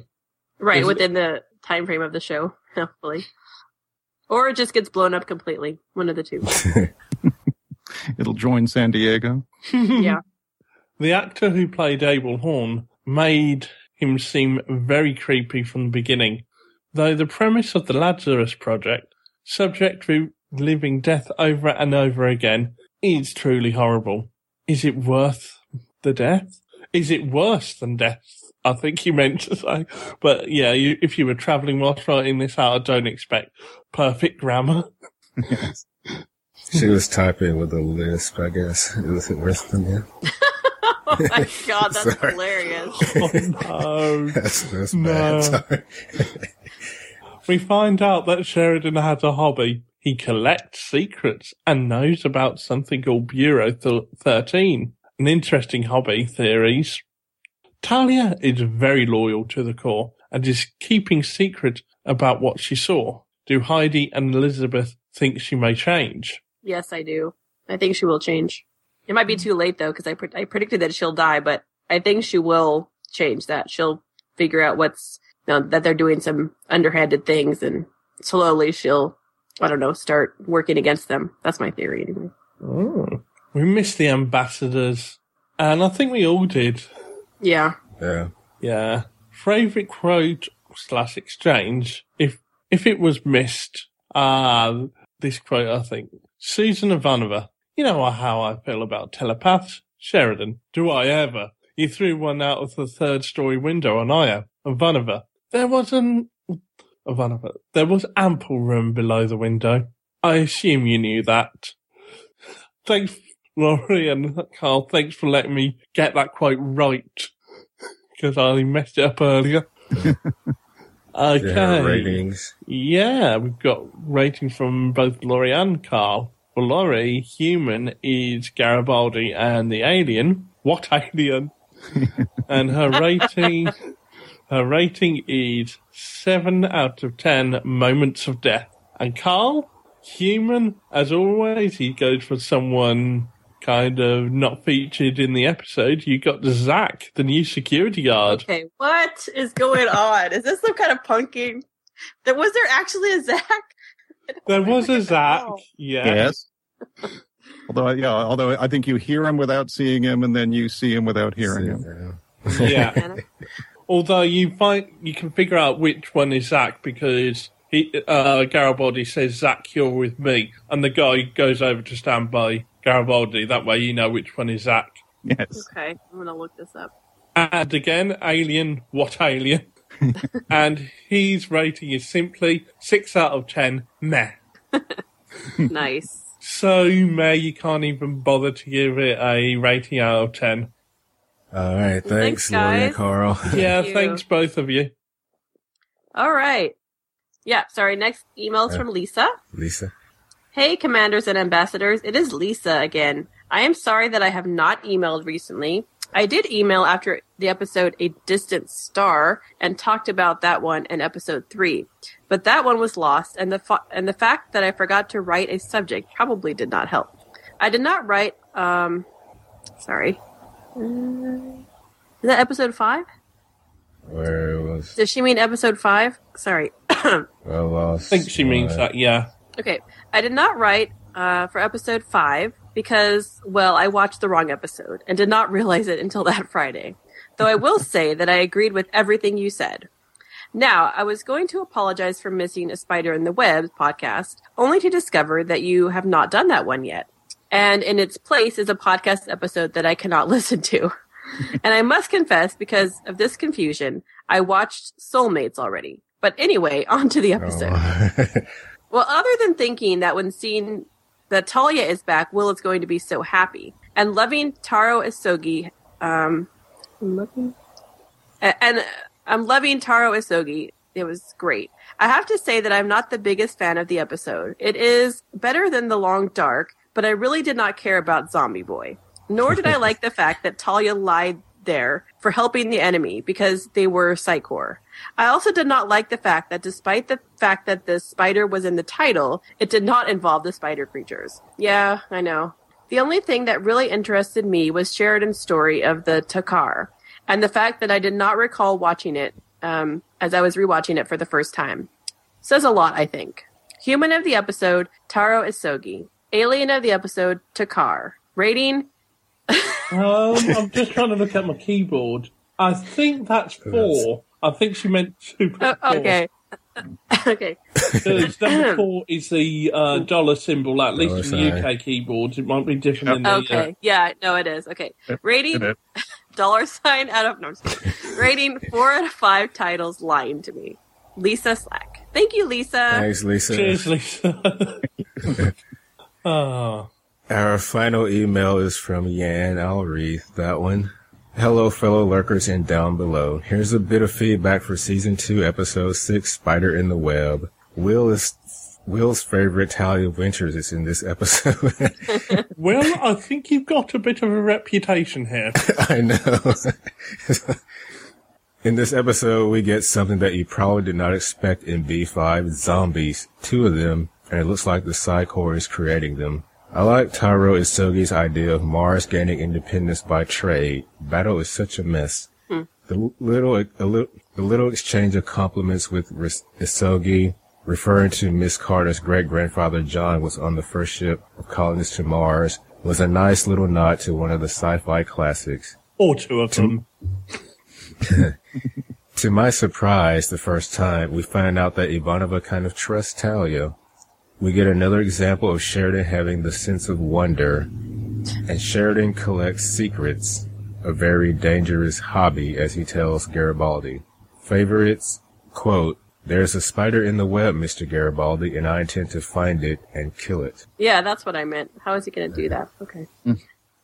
Speaker 5: Right,
Speaker 1: Is it-
Speaker 5: within the time frame of the show, hopefully. Or it just gets blown up completely. One of the two.
Speaker 4: It'll join San Diego.
Speaker 5: yeah.
Speaker 1: The actor who played Abel Horn made him seem very creepy from the beginning, though the premise of the Lazarus Project, subject to living death over and over again, is truly horrible. Is it worth the death? Is it worse than death? I think you meant to say. But yeah, you, if you were travelling whilst writing this out, I don't expect perfect grammar.
Speaker 4: Yes.
Speaker 2: She was typing with a lisp, I guess. Is It wasn't worth them, yeah.
Speaker 5: Oh my god, that's hilarious.
Speaker 1: Oh no.
Speaker 2: That's, that's
Speaker 1: No. We find out that Sheridan has a hobby. He collects secrets and knows about something called Bureau th- 13. An interesting hobby, theories. Talia is very loyal to the Corps and is keeping secret about what she saw. Do Heidi and Elizabeth think she may change?
Speaker 5: Yes, I do. I think she will change. It might be too late though, because I pre- I predicted that she'll die, but I think she will change that. She'll figure out what's know, that they're doing some underhanded things, and slowly she'll, I don't know, start working against them. That's my theory anyway.
Speaker 1: Oh. We missed the ambassadors, and I think we all did.
Speaker 5: Yeah.
Speaker 2: Yeah.
Speaker 1: Yeah. Favorite quote slash exchange. If if it was missed, ah, this quote I think Susan Ivanova. You know how I feel about telepaths. Sheridan, do I ever? You threw one out of the third story window on Io. Ivanova. There was an oh, Ivanova. There was ample room below the window. I assume you knew that. Thanks, Laurie and Carl. Thanks for letting me get that quote right because I messed it up earlier. okay.
Speaker 2: Yeah, ratings.
Speaker 1: Yeah, we've got ratings from both Laurie and Carl. For Laurie, human is Garibaldi and the alien. What alien? and her rating, her rating is seven out of ten moments of death. And Carl, human, as always, he goes for someone kind of not featured in the episode. You got Zack, the new security guard.
Speaker 5: Okay, what is going on? Is this some kind of punking? There was there actually a Zack?
Speaker 1: There was a Zack,
Speaker 5: Oh.
Speaker 1: yeah.
Speaker 4: Yes. although, yeah, although I think you hear him without seeing him, and then you see him without hearing him.
Speaker 2: Yeah.
Speaker 1: Yeah.
Speaker 5: Anna?
Speaker 1: Although you find you can figure out which one is Zack because he uh, Garibaldi says Zack, you're with me, and the guy goes over to stand by Garibaldi. That way, you know which one is Zack.
Speaker 4: Yes.
Speaker 5: Okay, I'm gonna look this up.
Speaker 1: And again, Alien, what Alien? and his rating is simply six out of ten. Meh.
Speaker 5: Nice.
Speaker 1: So meh, you can't even bother to give it a rating out of ten.
Speaker 2: All right.
Speaker 5: Thanks,
Speaker 2: Thanks, Laurie and
Speaker 5: guys.
Speaker 2: Carl.
Speaker 1: Yeah,
Speaker 5: you.
Speaker 1: thanks both of you.
Speaker 5: All right. Yeah, sorry. Next email is
Speaker 2: Yeah.
Speaker 5: from Lisa.
Speaker 2: Lisa.
Speaker 5: Hey, commanders and ambassadors. It is Lisa again. I am sorry that I have not emailed recently. I did email after the episode A Distant Star and talked about that one in episode 3. But that one was lost and the fa- and the fact that I forgot to write a subject probably did not help. I did not write um sorry. Uh, is that episode 5?
Speaker 2: Where was
Speaker 5: Does she mean episode 5? Sorry.
Speaker 2: well lost?
Speaker 1: I think she means that, yeah.
Speaker 5: Okay, I did not write uh, for episode five because, well, I watched the wrong episode and did not realize it until that Friday. Though I will say that I agreed with everything you said. Now, I was going to apologize for missing a Spider in the Web podcast, only to discover that you have not done that one yet. And in its place is a podcast episode that I cannot listen to. and I must confess, because of this confusion, I watched Soulmates already. But anyway, on to the episode.
Speaker 2: Oh.
Speaker 5: Well, other than thinking that when seeing that Talia is back, Will is going to be so happy, and loving Taro Isogi, um, I'm loving, and uh, I'm loving Taro Isogi. It was great. I have to say that I'm not the biggest fan of the episode. It is better than The Long Dark, but I really did not care about Zombie Boy. Nor did I like the fact that Talia lied there for helping the enemy because they were Psi Corps. I also did not like the fact that despite the fact that the spider was in the title, it did not involve the spider creatures. Yeah, I know. The only thing that really interested me was Sheridan's story of the Takar, and the fact that I did not recall watching it um, as I was rewatching it for the first time. Says a lot, I think. Human of the episode, Taro Isogi. Alien of the episode, Takar. Rating,
Speaker 1: Um, I'm just trying to look at my keyboard. I think that's four. I think she meant two.
Speaker 5: oh, okay. okay.
Speaker 1: Because number four is the uh, dollar symbol, at least
Speaker 2: Dollar
Speaker 1: in the. UK keyboards. It might be different in the.
Speaker 5: Okay. Yeah, no, it is. Okay. Rating dollar sign out of no, I'm just kidding. rating four out of five titles lying to me. Lisa Slack. Thank you, Lisa.
Speaker 2: Thanks,
Speaker 1: Uh,
Speaker 2: Lisa.
Speaker 1: cheers, Lisa. Ah,
Speaker 2: Our final email is from Yan. I'll read that one. Hello, fellow lurkers and down below. Here's a bit of feedback for season two, episode six, Spider in the Web. Will is Will's favorite Talia Ventures is in this episode.
Speaker 1: well, I think you've got a bit of a reputation here.
Speaker 2: I know. in this episode, we get something that you probably did not expect in B5 zombies. Two of them, and it looks like the Psi Corps is creating them. I like Taro Isogi's idea of Mars gaining independence by trade. Battle is such a mess. Hmm. The little, a little, the little exchange of compliments with Ris- Isogi, referring to Miss Carter's great grandfather John was on the first ship of colonists to Mars, was a nice little nod to one of the sci-fi classics.
Speaker 1: Or two of them.
Speaker 2: To my surprise, the first time, we find out that Ivanova kind of trusts Talia. We get another example of Sheridan having the sense of wonder, and Sheridan collects secrets, a very dangerous hobby, as he tells Garibaldi. Favorites, quote, There's a spider in the web, Mr. Garibaldi, and I intend to find it and kill it.
Speaker 5: Yeah, that's what I meant. How is he going to do that? Okay.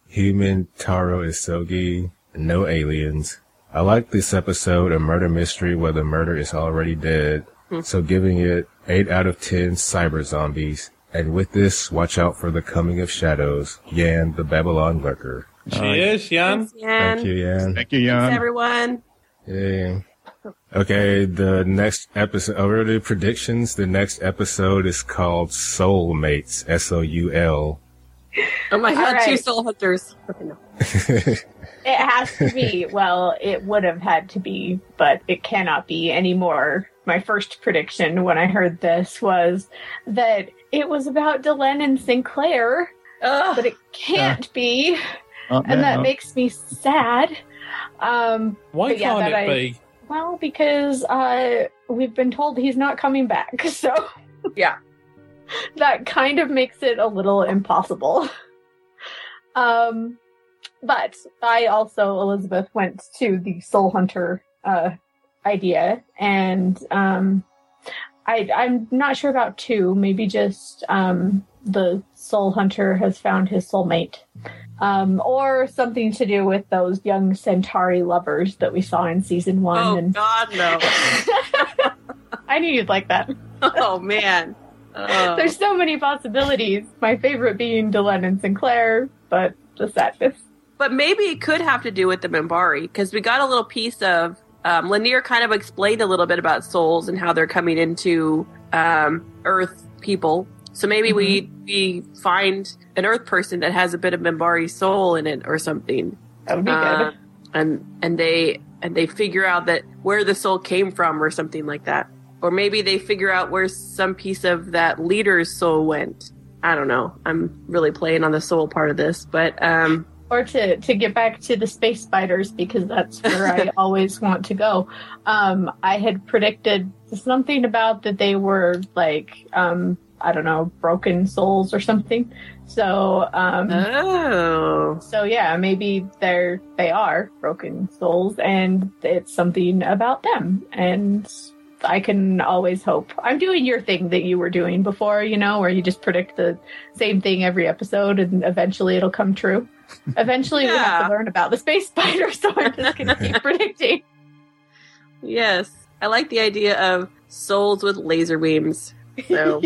Speaker 2: Human Taro Isogi, no aliens. I like this episode, a murder mystery where the murder is already dead. So giving it 8 out of 10 cyber zombies. And with this, watch out for the coming of shadows. Yan, the Babylon lurker.
Speaker 1: Cheers, Jan.
Speaker 5: Thanks, Yan.
Speaker 2: Thank you, Yan.
Speaker 4: Thank you,
Speaker 5: Thanks, everyone.
Speaker 2: Yay. Okay, the next episode, oh, already predictions. The next episode is called Soulmates, S-O-U-L.
Speaker 5: Oh my god,
Speaker 3: All
Speaker 5: two soul hunters. Okay, no.
Speaker 3: It has to be. well, it would have had to be, but it cannot be anymore. My first prediction when I heard this was that it was about Delenn and Sinclair,
Speaker 5: Ugh.
Speaker 3: but it can't be,
Speaker 4: Oh,
Speaker 3: and
Speaker 4: yeah,
Speaker 3: that
Speaker 4: no.
Speaker 3: makes me sad. Um,
Speaker 1: Why
Speaker 3: yeah,
Speaker 1: can't it
Speaker 3: I-
Speaker 1: be?
Speaker 3: well, because uh, we've been told he's not coming back, so
Speaker 5: Yeah.
Speaker 3: that kind of makes it a little impossible. Um, but I also, Elizabeth, went to the Soul Hunter uh, idea, and um, I, I'm not sure about two. Maybe just um, the Soul Hunter has found his soulmate, um, or something to do with those young Centauri lovers that we saw in season one.
Speaker 5: Oh
Speaker 3: and
Speaker 5: god, no.
Speaker 3: I knew you'd like that.
Speaker 5: Oh man. Oh.
Speaker 3: There's so many possibilities. My favorite being Delenn and Sinclair, but the sadness.
Speaker 5: But maybe it could have to do with the Minbari because we got a little piece of um, Lennier kind of explained a little bit about souls and how they're coming into um, Earth people. So maybe we we find an Earth person that has a bit of Minbari soul in it or something,
Speaker 3: That would be
Speaker 5: Uh,
Speaker 3: good.
Speaker 5: and and they and they figure out that where the soul came from or something like that. Or maybe they figure out where some piece of that leader's soul went. I don't know. I'm really playing on the soul part of this, but um,
Speaker 3: Or to, to get back to the space spiders, because that's where I always want to go. Um, I had predicted something about that they were like, um, I don't know, broken souls or something. So, um,
Speaker 5: oh,
Speaker 3: so yeah, maybe they're, they are broken souls and it's something about them. And I can always hope. I'm doing your thing that you were doing before, you know, where you just predict the same thing every episode and eventually it'll come true. Eventually we have to learn about the space spider, so I'm just gonna keep predicting.
Speaker 5: yes. I like the idea of souls with laser beams. So,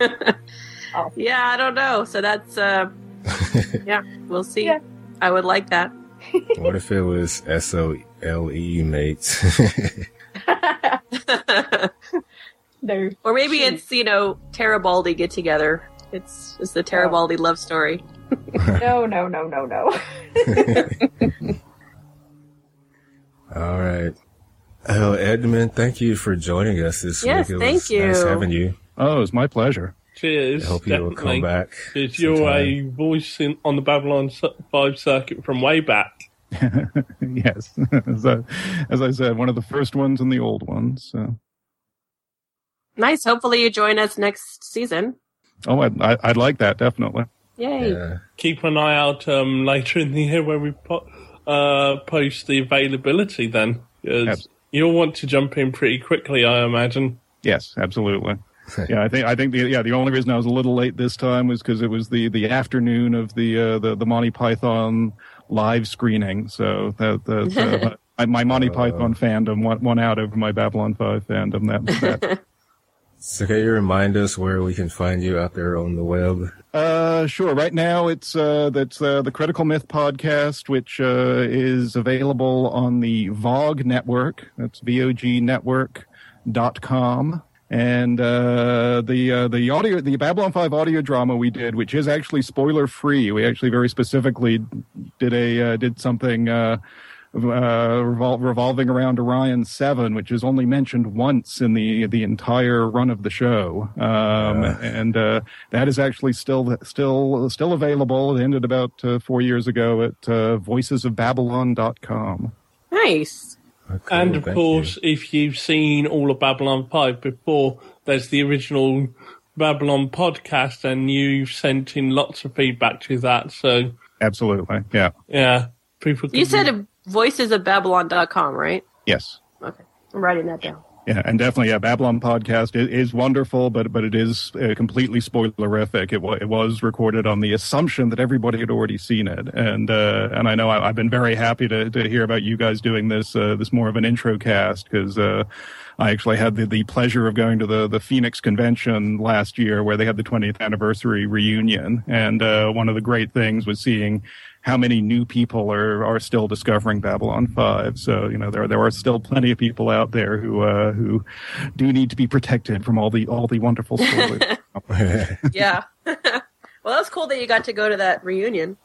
Speaker 3: Oh.
Speaker 5: yeah, I don't know. So that's, uh, yeah, we'll see.
Speaker 3: Yeah.
Speaker 5: I would like that.
Speaker 2: what if it was S-O-L-E mates?
Speaker 3: They're
Speaker 5: or maybe
Speaker 3: Shoot.
Speaker 5: it's, you know, Tarabaldi get together. It's, it's the Tarabaldi oh. love story.
Speaker 3: no, no, no, no, no.
Speaker 2: All right. Oh, Edmund, thank you for joining us this
Speaker 5: Yes,
Speaker 2: week. It
Speaker 5: thank
Speaker 2: was nice
Speaker 5: you.
Speaker 2: having you.
Speaker 4: Oh, it was my pleasure.
Speaker 1: Cheers.
Speaker 2: I hope you will come back.
Speaker 1: Because you're a voice in, on the Babylon 5 circuit from way back.
Speaker 4: yes, as, I, as I said, one of the first ones and the old ones. So.
Speaker 5: Nice. Hopefully you join us next season.
Speaker 4: Oh, I'd, I- I'd like that definitely.
Speaker 5: Yay.
Speaker 2: Yeah.
Speaker 1: Keep an eye out um, later in the year where we po- uh, post the availability Then
Speaker 4: Yes.
Speaker 1: you'll want to jump in pretty quickly, I imagine.
Speaker 4: Yes, absolutely. yeah, I think I think the yeah the only reason I was a little late this time was because it was the the afternoon of the uh, the the Monty Python live screening. So that that uh, my, my Monty Python fandom won, won out over my Babylon Five fandom. That, that.
Speaker 2: So can you remind us where we can find you out there on the web?
Speaker 4: Uh, sure. Right now, it's uh, that's uh, the Critical Myth podcast, which uh, is available on the VOG network. That's V O G network dot com. And uh, the uh, the audio the Babylon Five audio drama we did, which is actually spoiler free. We actually very specifically did a uh, did something uh, uh, revol- revolving around Orion Seven, which is only mentioned once in the the entire run of the show, um,
Speaker 2: Yeah.
Speaker 4: and uh, that is actually still still still available. It ended about uh, four years ago at uh, voicesofbabylon.com.
Speaker 5: Nice.
Speaker 2: Cool,
Speaker 1: and of course,
Speaker 2: you.
Speaker 1: if you've seen all of Babylon 5 before, there's the original Babylon podcast, and you've sent in lots of feedback to that. So,
Speaker 4: Absolutely, yeah,
Speaker 1: yeah, people can
Speaker 5: You said voicesofbabylon.com, right?
Speaker 4: yes.
Speaker 5: Okay. I'm writing that down.
Speaker 4: Yeah, and definitely, yeah, Babylon podcast is, is wonderful, but but it is uh, completely spoilerific. It, wa it was recorded on the assumption that everybody had already seen it, and uh, and I know I, I've been very happy to, to hear about you guys doing this uh, this more of an intro cast because uh, I actually had the, the pleasure of going to the the Phoenix convention last year where they had the 20th anniversary reunion, and uh, one of the great things was seeing how many new people are, are still discovering Babylon 5. So, you know, there, there are still plenty of people out there who, uh, who do need to be protected from all the, all the wonderful spoilers.
Speaker 5: Yeah. well, that's cool that you got to go to that reunion.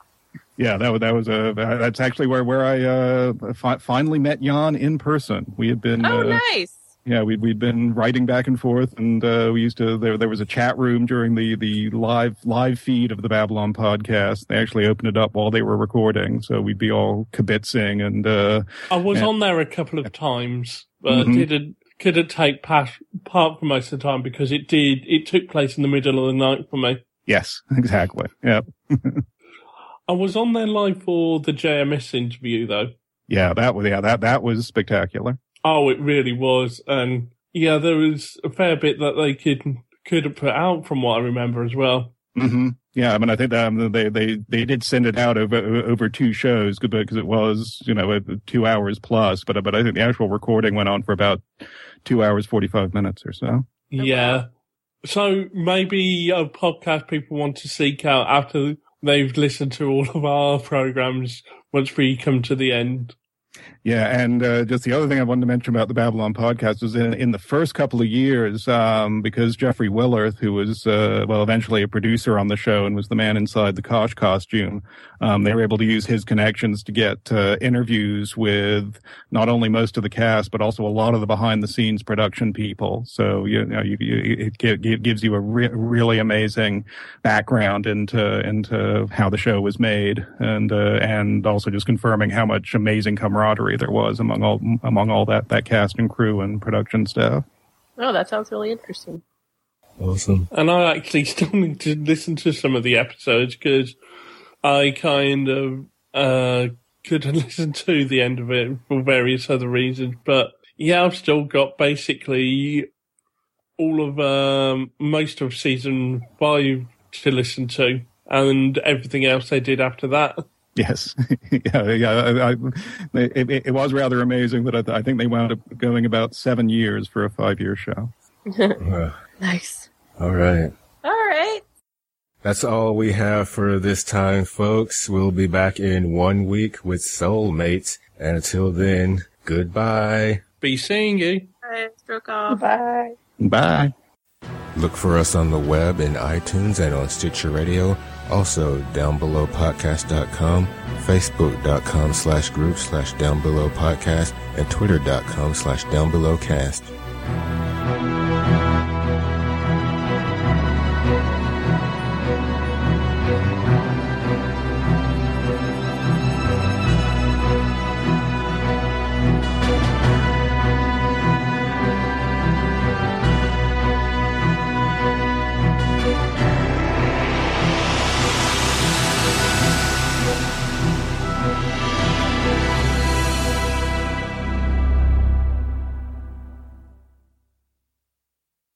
Speaker 4: yeah, that was, that was a, that's actually where, where I, uh, fi- finally met Jan in person. We had been,
Speaker 5: Oh,
Speaker 4: uh,
Speaker 5: nice.
Speaker 4: Yeah, we'd, we'd been writing back and forth and, uh, we used to, there, there was a chat room during the, the live, live feed of the Babylon podcast. They actually opened it up while they were recording. So we'd be all kibitzing and, uh,
Speaker 1: I was
Speaker 4: Yeah.
Speaker 1: on there a couple of times, but
Speaker 4: Mhm.
Speaker 1: didn't couldn't take part, part for most of the time because it did it took place in the middle of the night for me.
Speaker 4: yes, exactly. Yeah.
Speaker 1: I was on there live for the JMS interview though.
Speaker 4: Yeah, that was yeah that that was spectacular.
Speaker 1: Oh, it really was, and yeah, there was a fair bit that they could could have put out from what I remember as well.
Speaker 4: hmm Yeah, I mean, I think that um, they they they did send it out over over two shows because it was you know uh, two hours plus, but but I think the actual recording went on for about two hours forty five minutes or so.
Speaker 1: Yeah. So maybe a podcast people want to seek out after they've listened to all of our programs once we come to the end.
Speaker 4: Yeah, and uh, just the other thing I wanted to mention about the Babylon podcast was in in the first couple of years, um, because Jeffrey Willerth, who was uh, well eventually a producer on the show and was the man inside the Kosh costume, um, they were able to use his connections to get uh, interviews with not only most of the cast but also a lot of the behind the scenes production people. So you know, you, you, it gi- gi- gives you a re- really amazing background into into how the show was made, and uh, and also just confirming how much amazing camaraderie there was among all among all that that cast and crew and production staff.
Speaker 5: Oh, that sounds really interesting.
Speaker 2: Awesome.
Speaker 1: And I actually still need to listen to some of the episodes because I kind of uh, couldn't listen to the end of it for various other reasons. But yeah, I've still got basically all of um, most of season five to listen to, and everything else they did after that.
Speaker 4: Yes, yeah, yeah. I, I, it, it- it was rather amazing, but I, I think they wound up going about seven years for a five year show.
Speaker 2: Uh,
Speaker 5: Nice.
Speaker 2: all right.
Speaker 5: All right.
Speaker 2: That's all we have for this time, folks. We'll be back in one week with Soulmates. And until then, goodbye.
Speaker 1: Be seeing you.
Speaker 5: All right. Stroke.
Speaker 3: Bye.
Speaker 4: Bye.
Speaker 2: Look for us on the web in iTunes and on Stitcher Radio. Also, downbelowpodcast.com, facebook.com slash group slash downbelowpodcast, and twitter.com slash downbelowcast.